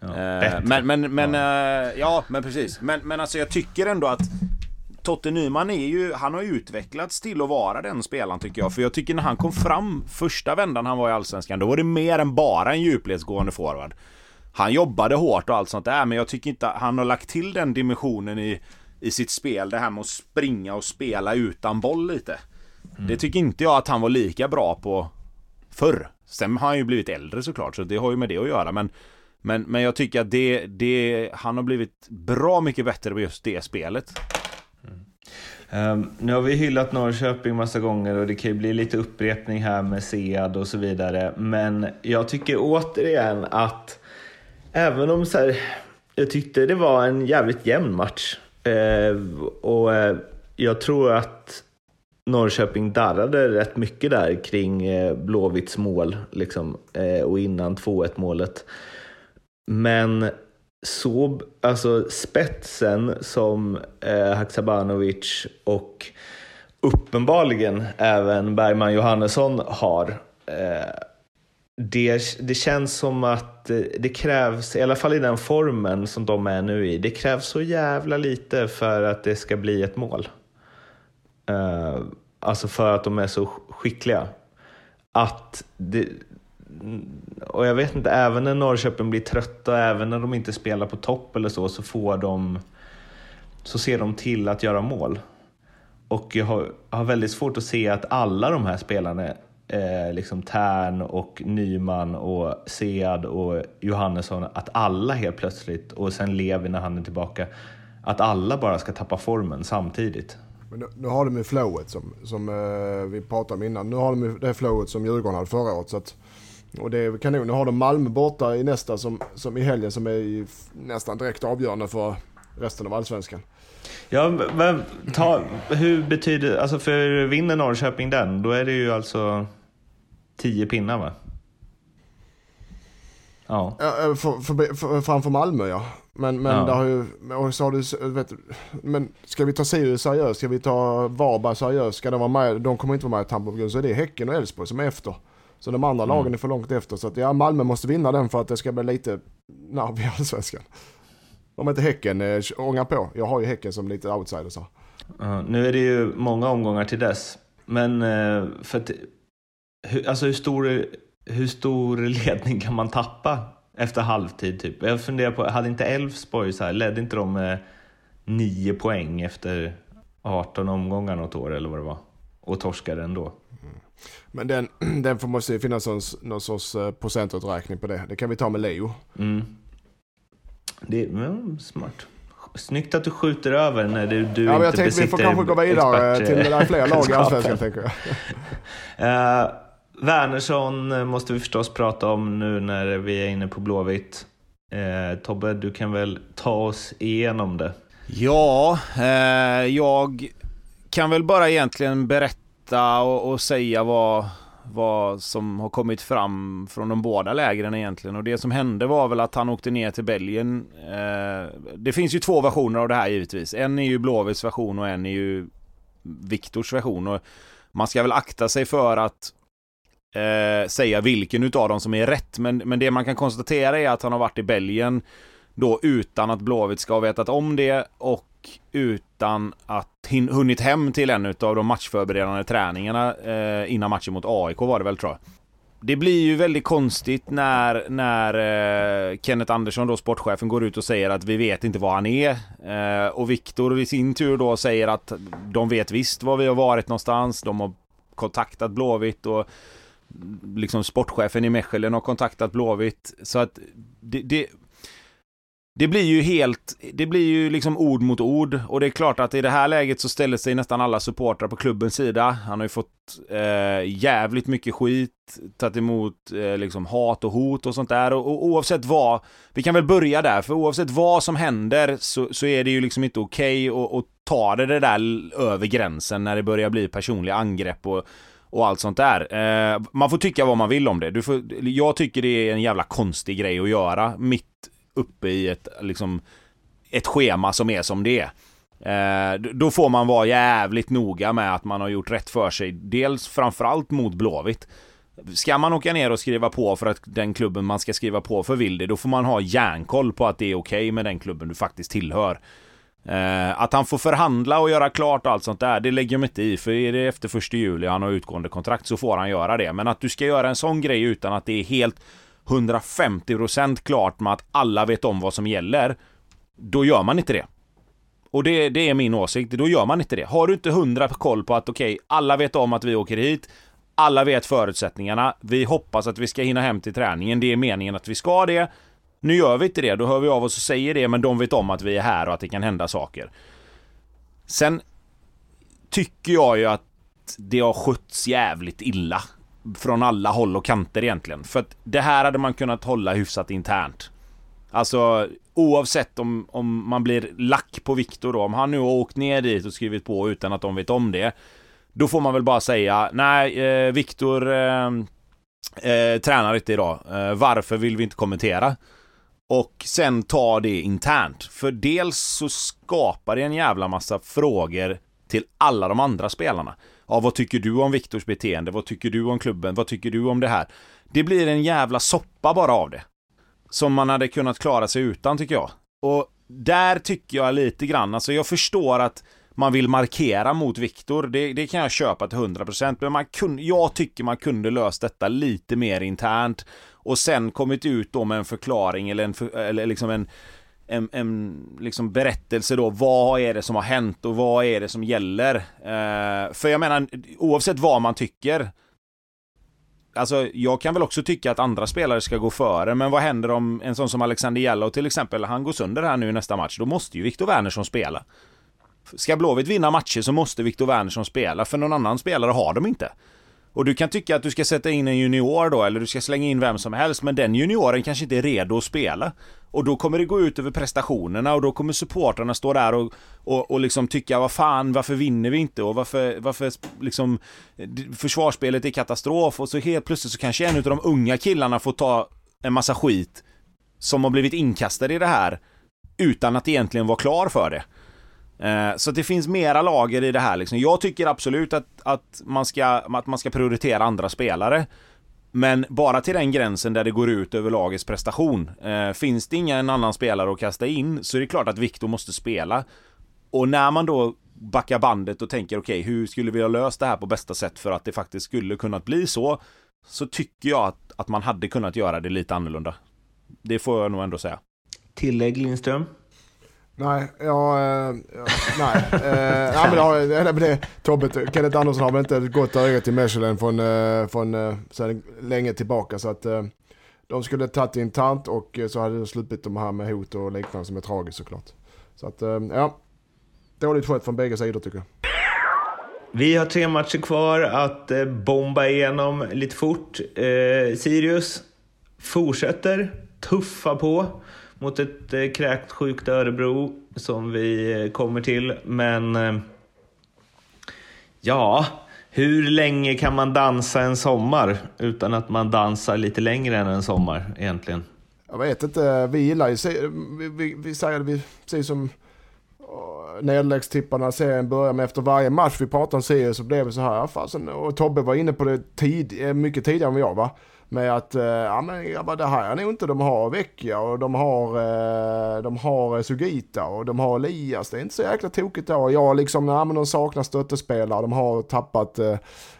Ja, uh, men, men, men, ja. Uh, ja. men precis. Men, men alltså jag tycker ändå att Totte Nyman är ju, han har utvecklats till att vara den spelaren tycker jag. För jag tycker när han kom fram första vändan han var i Allsvenskan, då var det mer än bara en djupledsgående forward. Han jobbade hårt och allt sånt där, men jag tycker inte han har lagt till den dimensionen i, i sitt spel. Det här med att springa och spela utan boll lite. Mm. Det tycker inte jag att han var lika bra på förr. Sen har han ju blivit äldre såklart, så det har ju med det att göra. Men, men, men jag tycker att det, det, han har blivit bra mycket bättre på just det spelet. Um, nu har vi hyllat Norrköping massa gånger och det kan ju bli lite upprepning här med Sead och så vidare. Men jag tycker återigen att även om så här, jag tyckte det var en jävligt jämn match. Uh, och uh, jag tror att Norrköping darrade rätt mycket där kring eh, Blåvitts mål liksom, och innan 2-1 målet. Men så, alltså spetsen som eh, Haksabanovic och uppenbarligen även Bergman Johannesson har. Eh, det, det känns som att eh, det krävs, i alla fall i den formen som de är nu i, det krävs så jävla lite för att det ska bli ett mål. Eh, alltså för att de är så skickliga. Att det, och jag vet inte, även när Norrköping blir trötta, även när de inte spelar på topp eller så, så får de så ser de till att göra mål. Och jag har, har väldigt svårt att se att alla de här spelarna, eh, liksom Tern och Nyman och Sead och Johannesson, att alla helt plötsligt, och sen Levi när han är tillbaka, att alla bara ska tappa formen samtidigt. Men nu, nu har de ju flowet som, som eh, vi pratade om innan. Nu har de ju det flowet som Djurgården hade förra året. Så att och det är kanon. Nu har de Malmö borta i nästa som, som i helgen som är nästan direkt avgörande för resten av allsvenskan. Ja, men ta, hur betyder, alltså för vinner Norrköping den, då är det ju alltså 10 pinnar va? Ja. ja för, för, för, framför Malmö ja. Men, men ja. där har ju, och så har du, vet, men ska vi ta Sirius seriöst? Ska vi ta Varberg seriöst? Ska de vara med? De kommer inte vara med i grund så det är Häcken och Elfsborg som är efter. Så de andra mm. lagen är för långt efter. Så att ja, Malmö måste vinna den för att det ska bli lite nerv i allsvenskan. Om inte Häcken eh, ångar på. Jag har ju Häcken som lite outsiders här. Uh, nu är det ju många omgångar till dess. Men uh, för att, hur, alltså hur stor, hur stor ledning kan man tappa efter halvtid? Typ? Jag funderar på, hade inte Elfsborg så här, ledde inte de med nio poäng efter 18 omgångar något år eller vad det var? Och torskade ändå? Men den, [clears throat] den får måste finnas någon, någon sorts eh, procentuträkning på det. Det kan vi ta med Leo. Mm. Det är mm, smart. Snyggt att du skjuter över när du, du ja, inte jag tänkte, Vi får kanske gå vidare till det är fler lag i [laughs] Allsvenskan tänker jag. uh, [laughs] Wernersson måste vi förstås prata om nu när vi är inne på Blåvitt. Uh, Tobbe, du kan väl ta oss igenom det? Ja, uh, jag kan väl bara egentligen berätta berätta och, och säga vad, vad som har kommit fram från de båda lägren egentligen. Och det som hände var väl att han åkte ner till Belgien. Eh, det finns ju två versioner av det här givetvis. En är ju Blåvitts version och en är ju Viktors version. Och man ska väl akta sig för att eh, säga vilken utav dem som är rätt. Men, men det man kan konstatera är att han har varit i Belgien då utan att Blåvitt ska ha vetat om det och utan att hunnit hem till en av de matchförberedande träningarna eh, innan matchen mot AIK var det väl tror jag. Det blir ju väldigt konstigt när, när eh, Kenneth Andersson, då sportchefen, går ut och säger att vi vet inte var han är. Eh, och Viktor i sin tur då säger att de vet visst var vi har varit någonstans. De har kontaktat Blåvitt och liksom sportchefen i Mechelen har kontaktat Blåvitt. Så att det, det det blir ju helt, det blir ju liksom ord mot ord och det är klart att i det här läget så ställer sig nästan alla supportrar på klubbens sida. Han har ju fått eh, jävligt mycket skit, tagit emot eh, liksom hat och hot och sånt där och, och, oavsett vad, vi kan väl börja där, för oavsett vad som händer så, så är det ju liksom inte okej okay att ta det, det där över gränsen när det börjar bli personliga angrepp och och allt sånt där. Eh, man får tycka vad man vill om det. Du får, jag tycker det är en jävla konstig grej att göra mitt uppe i ett, liksom, ett schema som är som det är. Eh, då får man vara jävligt noga med att man har gjort rätt för sig. Dels framförallt mot Blåvitt. Ska man åka ner och skriva på för att den klubben man ska skriva på för vill det, då får man ha järnkoll på att det är okej okay med den klubben du faktiskt tillhör. Eh, att han får förhandla och göra klart och allt sånt där, det lägger jag mig inte i. För är det efter 1 juli han har utgående kontrakt så får han göra det. Men att du ska göra en sån grej utan att det är helt 150% klart med att alla vet om vad som gäller, då gör man inte det. Och det, det är min åsikt, då gör man inte det. Har du inte 100 koll på att okej, okay, alla vet om att vi åker hit, alla vet förutsättningarna, vi hoppas att vi ska hinna hem till träningen, det är meningen att vi ska det. Nu gör vi inte det, då hör vi av oss och säger det, men de vet om att vi är här och att det kan hända saker. Sen tycker jag ju att det har skötts jävligt illa från alla håll och kanter egentligen. För att det här hade man kunnat hålla hyfsat internt. Alltså oavsett om, om man blir lack på Viktor då, om han nu har åkt ner dit och skrivit på utan att de vet om det. Då får man väl bara säga, nej, eh, Viktor eh, eh, tränar inte idag. Eh, varför vill vi inte kommentera? Och sen ta det internt. För dels så skapar det en jävla massa frågor till alla de andra spelarna. Ja, vad tycker du om Viktors beteende? Vad tycker du om klubben? Vad tycker du om det här? Det blir en jävla soppa bara av det. Som man hade kunnat klara sig utan tycker jag. Och där tycker jag lite grann, alltså jag förstår att man vill markera mot Viktor, det, det, kan jag köpa till 100% men man kunde, jag tycker man kunde löst detta lite mer internt och sen kommit ut då med en förklaring eller, en, eller liksom en, en, en liksom berättelse då. Vad är det som har hänt och vad är det som gäller? Eh, för jag menar, oavsett vad man tycker. Alltså, jag kan väl också tycka att andra spelare ska gå före, men vad händer om en sån som Alexander Jallow till exempel, han går sönder här nu i nästa match, då måste ju Viktor Wernersson spela. Ska Blåvitt vinna matcher så måste Viktor Wernersson spela, för någon annan spelare har de inte. Och du kan tycka att du ska sätta in en junior då, eller du ska slänga in vem som helst, men den junioren kanske inte är redo att spela. Och då kommer det gå ut över prestationerna och då kommer supportrarna stå där och, och, och liksom tycka vad fan, varför vinner vi inte? Och varför, varför liksom försvarsspelet är katastrof och så helt plötsligt så kanske en av de unga killarna får ta en massa skit som har blivit inkastade i det här utan att egentligen vara klar för det. Eh, så det finns mera lager i det här liksom. Jag tycker absolut att, att, man ska, att man ska prioritera andra spelare. Men bara till den gränsen där det går ut över lagets prestation. Eh, finns det ingen annan spelare att kasta in så är det klart att Viktor måste spela. Och när man då backar bandet och tänker okej, okay, hur skulle vi ha löst det här på bästa sätt för att det faktiskt skulle kunnat bli så? Så tycker jag att, att man hade kunnat göra det lite annorlunda. Det får jag nog ändå säga. Tillägg Lindström? Nej, ja, eh, nej. Eh, nej men det, har, det, det, Tobbe, Kenneth Andersson har väl inte ett gott öga till Mechelen från, eh, från eh, sedan länge tillbaka. Så att eh, de skulle tagit internt och så hade det sluppit de här med hot och liknande som är tragiskt såklart. Så att, ja. Dåligt skött från bägge sidor tycker jag. Vi har tre matcher kvar att bomba igenom lite fort. Eh, Sirius fortsätter tuffa på mot ett eh, kräkt sjukt Örebro som vi eh, kommer till. Men eh, ja, Hur länge kan man dansa en sommar utan att man dansar lite längre än en sommar egentligen? Jag vet inte, vi gillar ju, vi, vi, vi säger det vi, precis som eh, nederläggstipparna serien börjar med efter varje match vi pratar om serien så blev det så här, fasen, och Tobbe var inne på det tid, eh, mycket tidigare än jag va. Med att, eh, ja men grabbar det här är nog inte, de har Vecchia och de har, eh, de har Sugita och de har Elias. Det är inte så jäkla tokigt då. Jag liksom, ja men de saknar stöttespelare, de har tappat eh,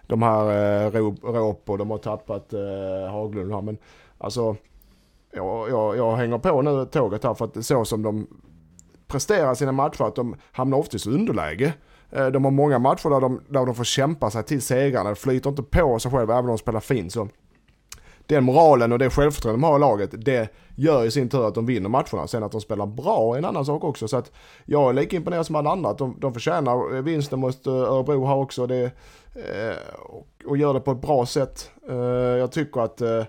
de här Råp och de har tappat Haglund här men alltså jag, jag, jag hänger på nu tåget här för att så som de presterar sina matcher att de hamnar oftast i underläge. De har många matcher där de, där de får kämpa sig till segrarna. Det flyter inte på sig själva även om de spelar fint. Så den moralen och det självförtroende de har i laget, det gör i sin tur att de vinner matcherna. Sen att de spelar bra är en annan sak också. Så att jag är lika imponerad som alla andra. Att de, de förtjänar vinsten mot eh, Örebro här också. Det, eh, och, och gör det på ett bra sätt. Eh, jag tycker att eh,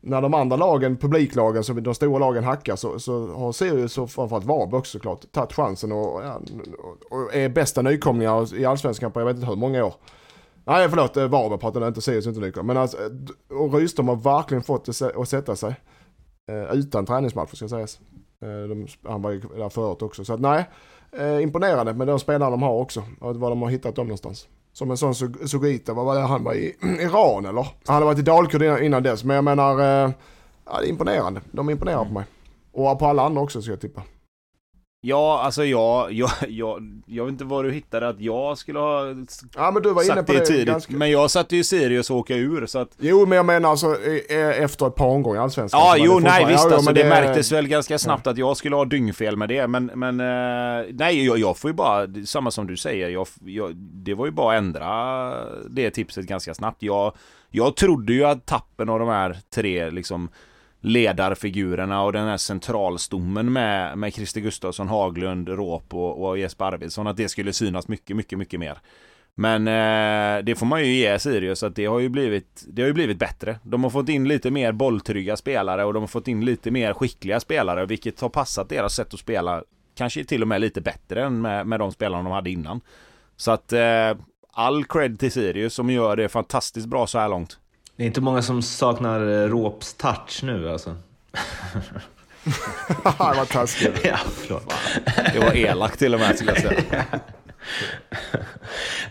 när de andra lagen, publiklagen, som de stora lagen hackar så, så har Sirius och framförallt Varberg också såklart tagit chansen och, och är bästa nykomlingar i Allsvenskan på jag vet inte hur många år. Nej förlåt, eh, Varberg pratar jag inte, Sirius inte nykomlingar. Men alltså, och Rydström har verkligen fått det att sätta sig. Eh, utan träningsmatcher ska sägas. Eh, de, han var ju där förut också. Så att nej, imponerande med de spelarna de har också. Och vad de har hittat dem någonstans. Som en sån Sugita, vad var det han var i [clears throat] Iran eller? Han hade varit i Dalkurd innan dess, men jag menar, eh, ja, det är imponerande. De imponerar på mm. mig. Och på alla andra också ska jag tippa. Ja, alltså jag, jag, jag, jag vet inte var du hittade att jag skulle ha ja, men du var inne på det, tidigt. Ganska... Men jag satte ju Sirius att åka ur så att... Jo, men jag menar alltså efter ett par omgångar i Allsvenskan. Ja, jo, nej visst ja, alltså det, det märktes väl ganska snabbt att jag skulle ha dyngfel med det. Men, men eh, nej, jag, jag får ju bara, samma som du säger, jag, jag, det var ju bara att ändra det tipset ganska snabbt. Jag, jag trodde ju att tappen av de här tre liksom ledarfigurerna och den här centralstommen med, med Christer Gustafsson, Haglund, Råp och, och Jesper Arvidsson, att det skulle synas mycket, mycket, mycket mer. Men eh, det får man ju ge Sirius att det har ju blivit Det har ju blivit bättre. De har fått in lite mer bolltrygga spelare och de har fått in lite mer skickliga spelare Vilket har passat deras sätt att spela Kanske till och med lite bättre än med, med de spelarna de hade innan. Så att eh, All cred till Sirius som gör det fantastiskt bra så här långt det är inte många som saknar eh, Råps touch nu alltså. [laughs] det var taskigt. ja, förlåt. Det var elakt till och med skulle jag säga.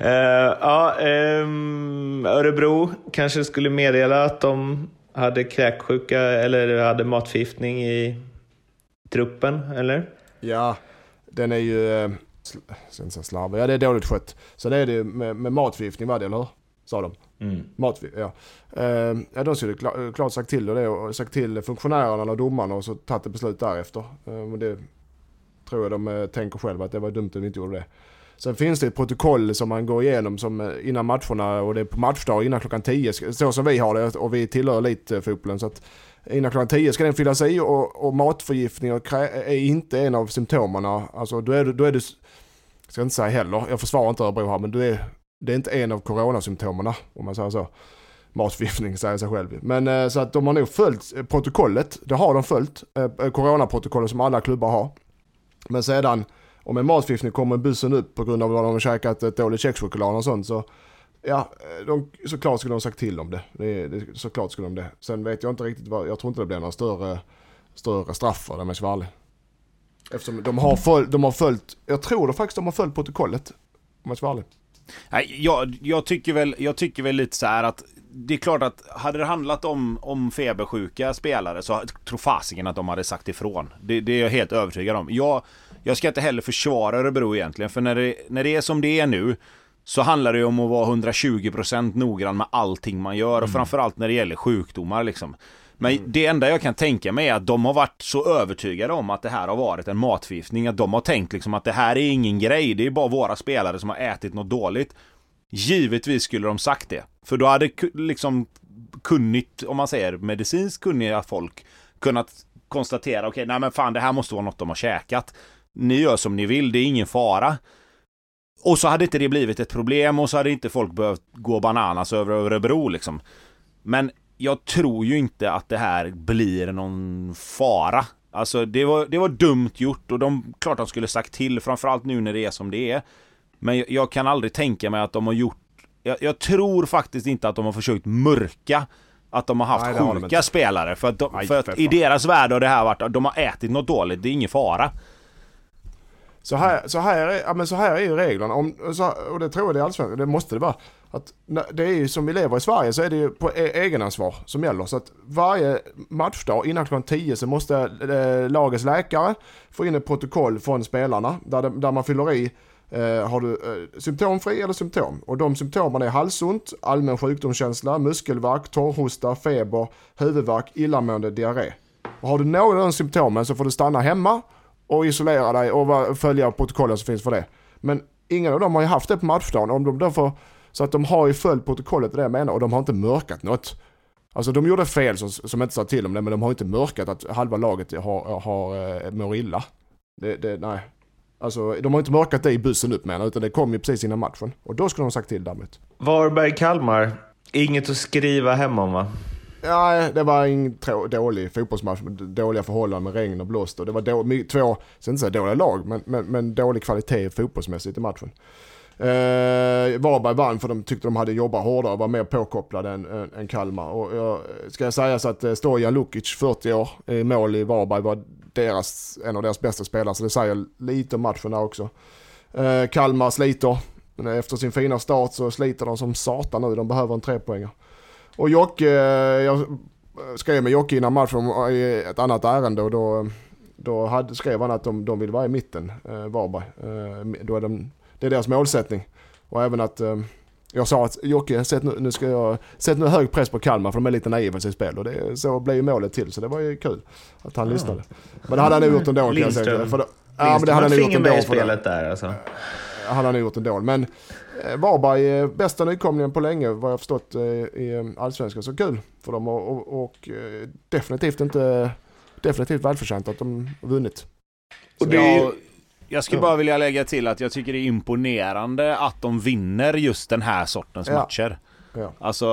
uh, [laughs] ja, um, Örebro kanske skulle meddela att de hade kräksjuka eller hade matförgiftning i truppen, eller? Ja, den är ju... Eh, slarvig. Ja, det är dåligt skött. Sen är det med, med matförgiftning, var det, eller hur? Sa de. Mm. Matvi, ja. Eh, ja, de skulle klar, klart sagt till det och sagt till funktionärerna och domarna och så tagit ett beslut därefter. Eh, det tror jag de eh, tänker själva att det var dumt att de inte gjorde det. Sen finns det ett protokoll som man går igenom som eh, innan matcherna och det är på matchdag innan klockan 10. Så som vi har det och vi tillhör elitfotbollen. Så att innan klockan 10 ska den fyllas i och, och matförgiftning och är inte en av symptomen. Alltså då är du, då är du, jag inte säga heller, jag försvarar inte Örebro här, men du är det är inte en av coronasymptomen om man säger så. Matförgiftning säger sig själv. Men eh, så att de har nog följt eh, protokollet. Det har de följt. Eh, coronaprotokollet som alla klubbar har. Men sedan om en matförgiftning kommer bussen upp på grund av att de har käkat ett dåligt kexchoklad och sånt så Ja, de, såklart skulle de sagt till om det. det, det såklart skulle de det. Sen vet jag inte riktigt vad, jag tror inte det blir några större, större straff för det om jag ska vara ärlig. Eftersom de har, följt, de har följt, jag tror det faktiskt de har följt protokollet. Om jag ska vara ärlig. Nej, jag, jag, tycker väl, jag tycker väl lite så här att det är klart att hade det handlat om, om febersjuka spelare så tror fasiken att de hade sagt ifrån. Det, det är jag helt övertygad om. Jag, jag ska inte heller försvara Örebro egentligen, för när det, när det är som det är nu så handlar det om att vara 120% noggrann med allting man gör och mm. framförallt när det gäller sjukdomar liksom. Men mm. det enda jag kan tänka mig är att de har varit så övertygade om att det här har varit en matförgiftning. Att de har tänkt liksom att det här är ingen grej. Det är bara våra spelare som har ätit något dåligt. Givetvis skulle de sagt det. För då hade liksom kunnigt, om man säger medicinskt kunniga folk kunnat konstatera, okej, okay, nej men fan det här måste vara något de har käkat. Ni gör som ni vill, det är ingen fara. Och så hade inte det blivit ett problem och så hade inte folk behövt gå bananas över Örebro liksom. Men jag tror ju inte att det här blir någon fara. Alltså det var, det var dumt gjort och de, klart de skulle sagt till, framförallt nu när det är som det är. Men jag, jag kan aldrig tänka mig att de har gjort jag, jag tror faktiskt inte att de har försökt mörka att de har haft Nej, sjuka inte. spelare. För att, de, Nej, för att i deras värld har det här varit att de har ätit något dåligt, det är ingen fara. Så här, så här, är, ja, men så här är ju reglerna. Om, så, och det tror jag det är allsvenskan. Det måste det vara. Att, det är ju som vi lever i Sverige så är det ju på e- egenansvar som gäller. Så att varje matchdag innan klockan 10 så måste eh, lagets läkare få in ett protokoll från spelarna där, det, där man fyller i eh, har du eh, symptomfri eller symptom? Och de symptomen är halsont, allmän sjukdomskänsla, muskelvärk, torrhosta, feber, huvudvärk, illamående, diarré. Och har du någon av de symptomen så får du stanna hemma och isolera dig och följa protokollen som finns för det. Men ingen av dem har ju haft det på matchdagen. Om de då får, så att de har ju följt protokollet, det jag menar, och de har inte mörkat något. Alltså de gjorde fel som, som inte sa till om det, men de har inte mörkat att halva laget har, har, eh, mår illa. Det, det, nej. Alltså de har inte mörkat det i bussen upp med utan det kom ju precis innan matchen. Och då skulle de ha sagt till däremot. Varberg-Kalmar. Inget att skriva hem om va? Ja, det var en dålig fotbollsmatch med dåliga förhållanden med regn och blåst. Och det var då, två, ska inte säga dåliga lag, men, men, men dålig kvalitet fotbollsmässigt i matchen. Eh, Varberg vann för de tyckte de hade jobbat hårdare och var mer påkopplade än, än, än Kalmar. Och jag, ska jag säga så att eh, Stoja Stojan Lukic, 40 år, i mål i Varberg var deras, en av deras bästa spelare. Så det säger lite om matchen där också. Eh, Kalmar sliter. Men efter sin fina start så sliter de som satan nu. De behöver en trepoängare. Och Jocke, eh, jag skrev med Jocke innan matchen i eh, ett annat ärende och då, då hade, skrev han att de, de vill vara i mitten, eh, Varberg. Eh, då är de, det är deras målsättning. Och även att eh, jag sa att Jocke, sätt nu, nu ska jag, sätt nu hög press på Kalmar för de är lite naiva i sitt spel. Och det, så blev ju målet till, så det var ju kul att han lyssnade. Men det hade han nog gjort ändå kan jag säga. För då, ja, men det hade han nog gjort ändå. i För det, spelet där alltså. han hade nog gjort ändå. Men eh, Varberg, eh, bästa nykomlingen på länge vad jag förstått eh, i eh, Allsvenskan. Så kul för dem och, och, och definitivt inte, definitivt välförtjänt att de vunnit. Och det är ju- Jag, skulle bara vilja lägga till att jag tycker det är imponerande att de vinner just den här sortens Ja. matcher. Ja. Alltså,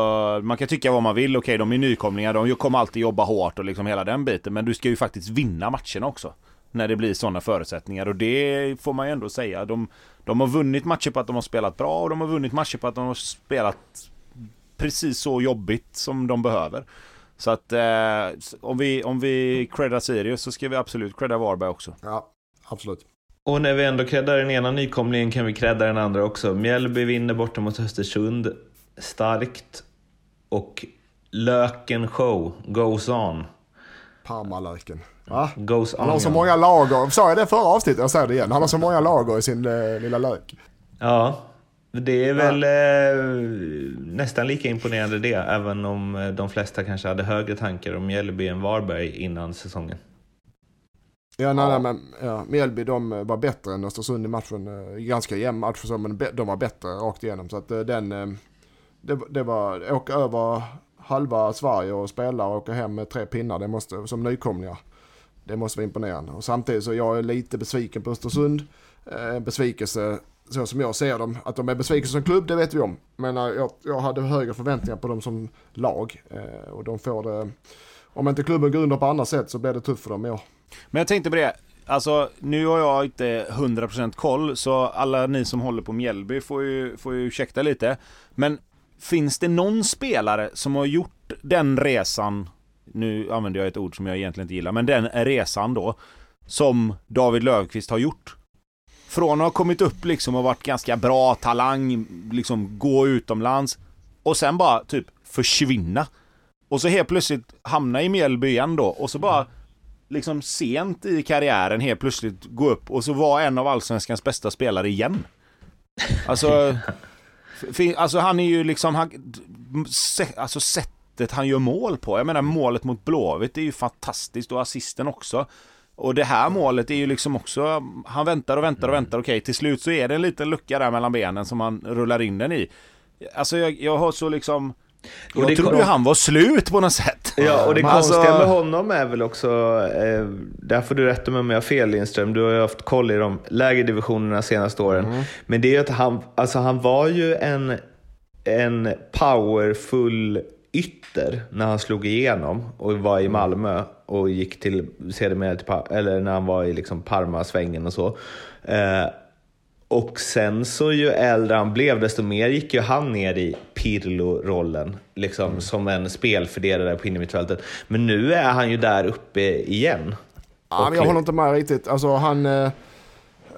man kan tycka vad man vill. Okej, de är nykomlingar. De kommer alltid jobba hårt och liksom hela den biten. Men du ska ju faktiskt vinna matcherna också. När det blir sådana förutsättningar. Och det får man ju ändå säga. De, de har vunnit matcher på att de har spelat bra och de har vunnit matcher på att de har spelat precis så jobbigt som de behöver. Så att eh, om vi, om vi creddar Sirius så ska vi absolut credda Varberg också. ja, absolut. Och när vi ändå creddar den ena nykomlingen kan vi credda den andra också. Mjällby vinner borta mot Östersund starkt. Och Löken Show goes on. Parmalöken. Va? Goes on. Han har så många lager. Sa jag det förra avsnittet? Jag säger det igen. Han har så många lager i sin eh, lilla lök. Ja, det är väl eh, nästan lika imponerande det, även om eh, de flesta kanske hade högre tankar om Mjällby än Varberg innan säsongen. Ja, nej, nej, men ja, Mjällby de var bättre än Östersund i matchen. Eh, Ganska jämn match så, men de var bättre rakt igenom. Så att eh, den, eh, det, det var åka över halva Sverige och spela och åka hem med tre pinnar. Det måste, som nykomlingar. Det måste vara imponerande. Och samtidigt så jag är lite besviken på Östersund. Eh, besvikelse så som jag ser dem. Att de är besvikna som klubb, det vet vi om. Men jag, jag hade högre förväntningar på dem som lag. Eh, och de får det... Om inte klubben går under på andra sätt så blir det tufft för dem i år. Men jag tänkte på det. Alltså, nu har jag inte 100% koll, så alla ni som håller på Mjällby får ju, får ju ursäkta lite. Men finns det någon spelare som har gjort den resan, nu använder jag ett ord som jag egentligen inte gillar, men den resan då, som David Löfqvist har gjort? Från att ha kommit upp liksom och varit ganska bra talang, liksom gå utomlands, och sen bara typ försvinna. Och så helt plötsligt hamna i Mjällby igen då, och så bara liksom sent i karriären helt plötsligt gå upp och så vara en av allsvenskans bästa spelare igen. Alltså, [laughs] alltså han är ju liksom, han, alltså sättet han gör mål på. Jag menar målet mot Blåvitt är ju fantastiskt och assisten också. Och det här målet är ju liksom också, han väntar och väntar och väntar, okej till slut så är det en liten lucka där mellan benen som han rullar in den i. Alltså jag, jag har så liksom, Och jag det trodde kom- han var slut på något sätt. Ja, och det Men konstiga alltså- med honom är väl också, eh, där får du rätta mig om jag har fel Lindström, du har ju haft koll i de lägre divisionerna senaste åren. Men det är ju att han, alltså han var ju en, en powerful ytter när han slog igenom och var i Malmö och gick till, sedermera till, eller när han var i liksom Parma-svängen och så. Eh, och sen så ju äldre han blev, desto mer gick ju han ner i Pirlo-rollen. Liksom mm. som en spelfördelare på innermittfältet. Men nu är han ju där uppe igen. Ja, men jag håller inte med riktigt. Alltså han... Eh,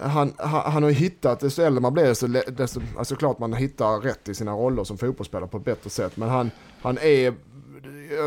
han, han, han har hittat, desto äldre man blir desto, desto alltså klart man hittar rätt i sina roller som fotbollsspelare på ett bättre sätt. Men han, han är,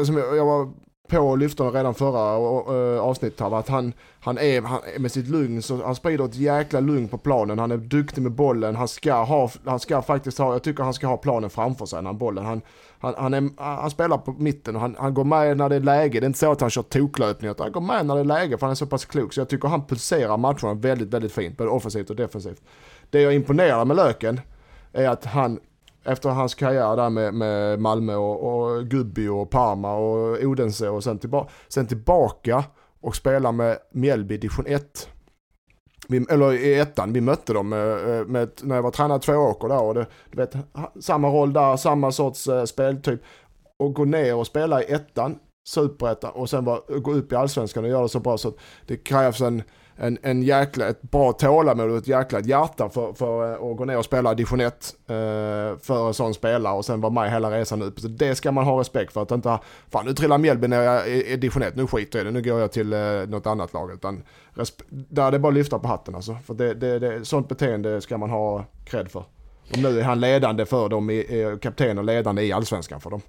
som jag, jag var på lyftarna redan förra uh, avsnittet här, att han, han är han, med sitt lugn, så han sprider ett jäkla lugn på planen, han är duktig med bollen, han ska ha, han ska faktiskt ha, jag tycker han ska ha planen framför sig när han bollen. Han, han, han, är, han spelar på mitten och han, han går med när det är läge, det är inte så att han kör toklöpningar, utan han går med när det är läge för han är så pass klok. Så jag tycker han pulserar matcherna väldigt, väldigt fint, både offensivt och defensivt. Det jag imponerar med Löken är att han efter hans karriär där med, med Malmö och, och Gubbi och Parma och Odense och sen, tillba sen tillbaka och spela med Mjällby division 1. Vi, eller i ettan, vi mötte dem med, med, när jag var tränare två åker där och det, du vet, samma roll där, samma sorts uh, speltyp. Och gå ner och spela i ettan, superettan och sen bara gå upp i allsvenskan och göra det så bra så att det krävs en en, en jäkla, ett bra tålamod och ett jäkla hjärta för, för eh, att gå ner och spela division 1 eh, för en sån spelare och sen vara med hela resan upp. Så det ska man ha respekt för att inte, fan nu trillar Mjällby ner i, i division 1, nu skiter jag i det, nu går jag till eh, något annat lag. Utan där är det bara att lyfta på hatten alltså. För det, det, det, sånt beteende ska man ha cred för. Och nu är han ledande för dem, kapten och ledande i allsvenskan för dem.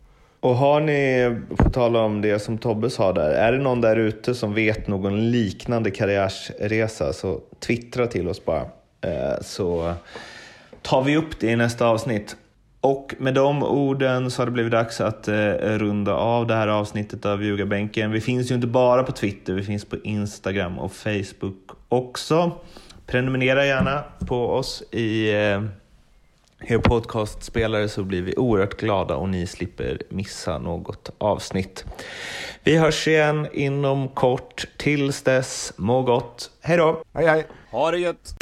Och har ni, på tal om det som Tobbe sa där, är det någon där ute som vet någon liknande karriärsresa så twittra till oss bara. Eh, så tar vi upp det i nästa avsnitt. Och med de orden så har det blivit dags att eh, runda av det här avsnittet av Ljugarbänken. Vi finns ju inte bara på Twitter, vi finns på Instagram och Facebook också. Prenumerera gärna på oss i eh, er podcastspelare så blir vi oerhört glada och ni slipper missa något avsnitt. Vi hörs igen inom kort. Tills dess, må gott. Hej då! Hej hej! Ha det gött!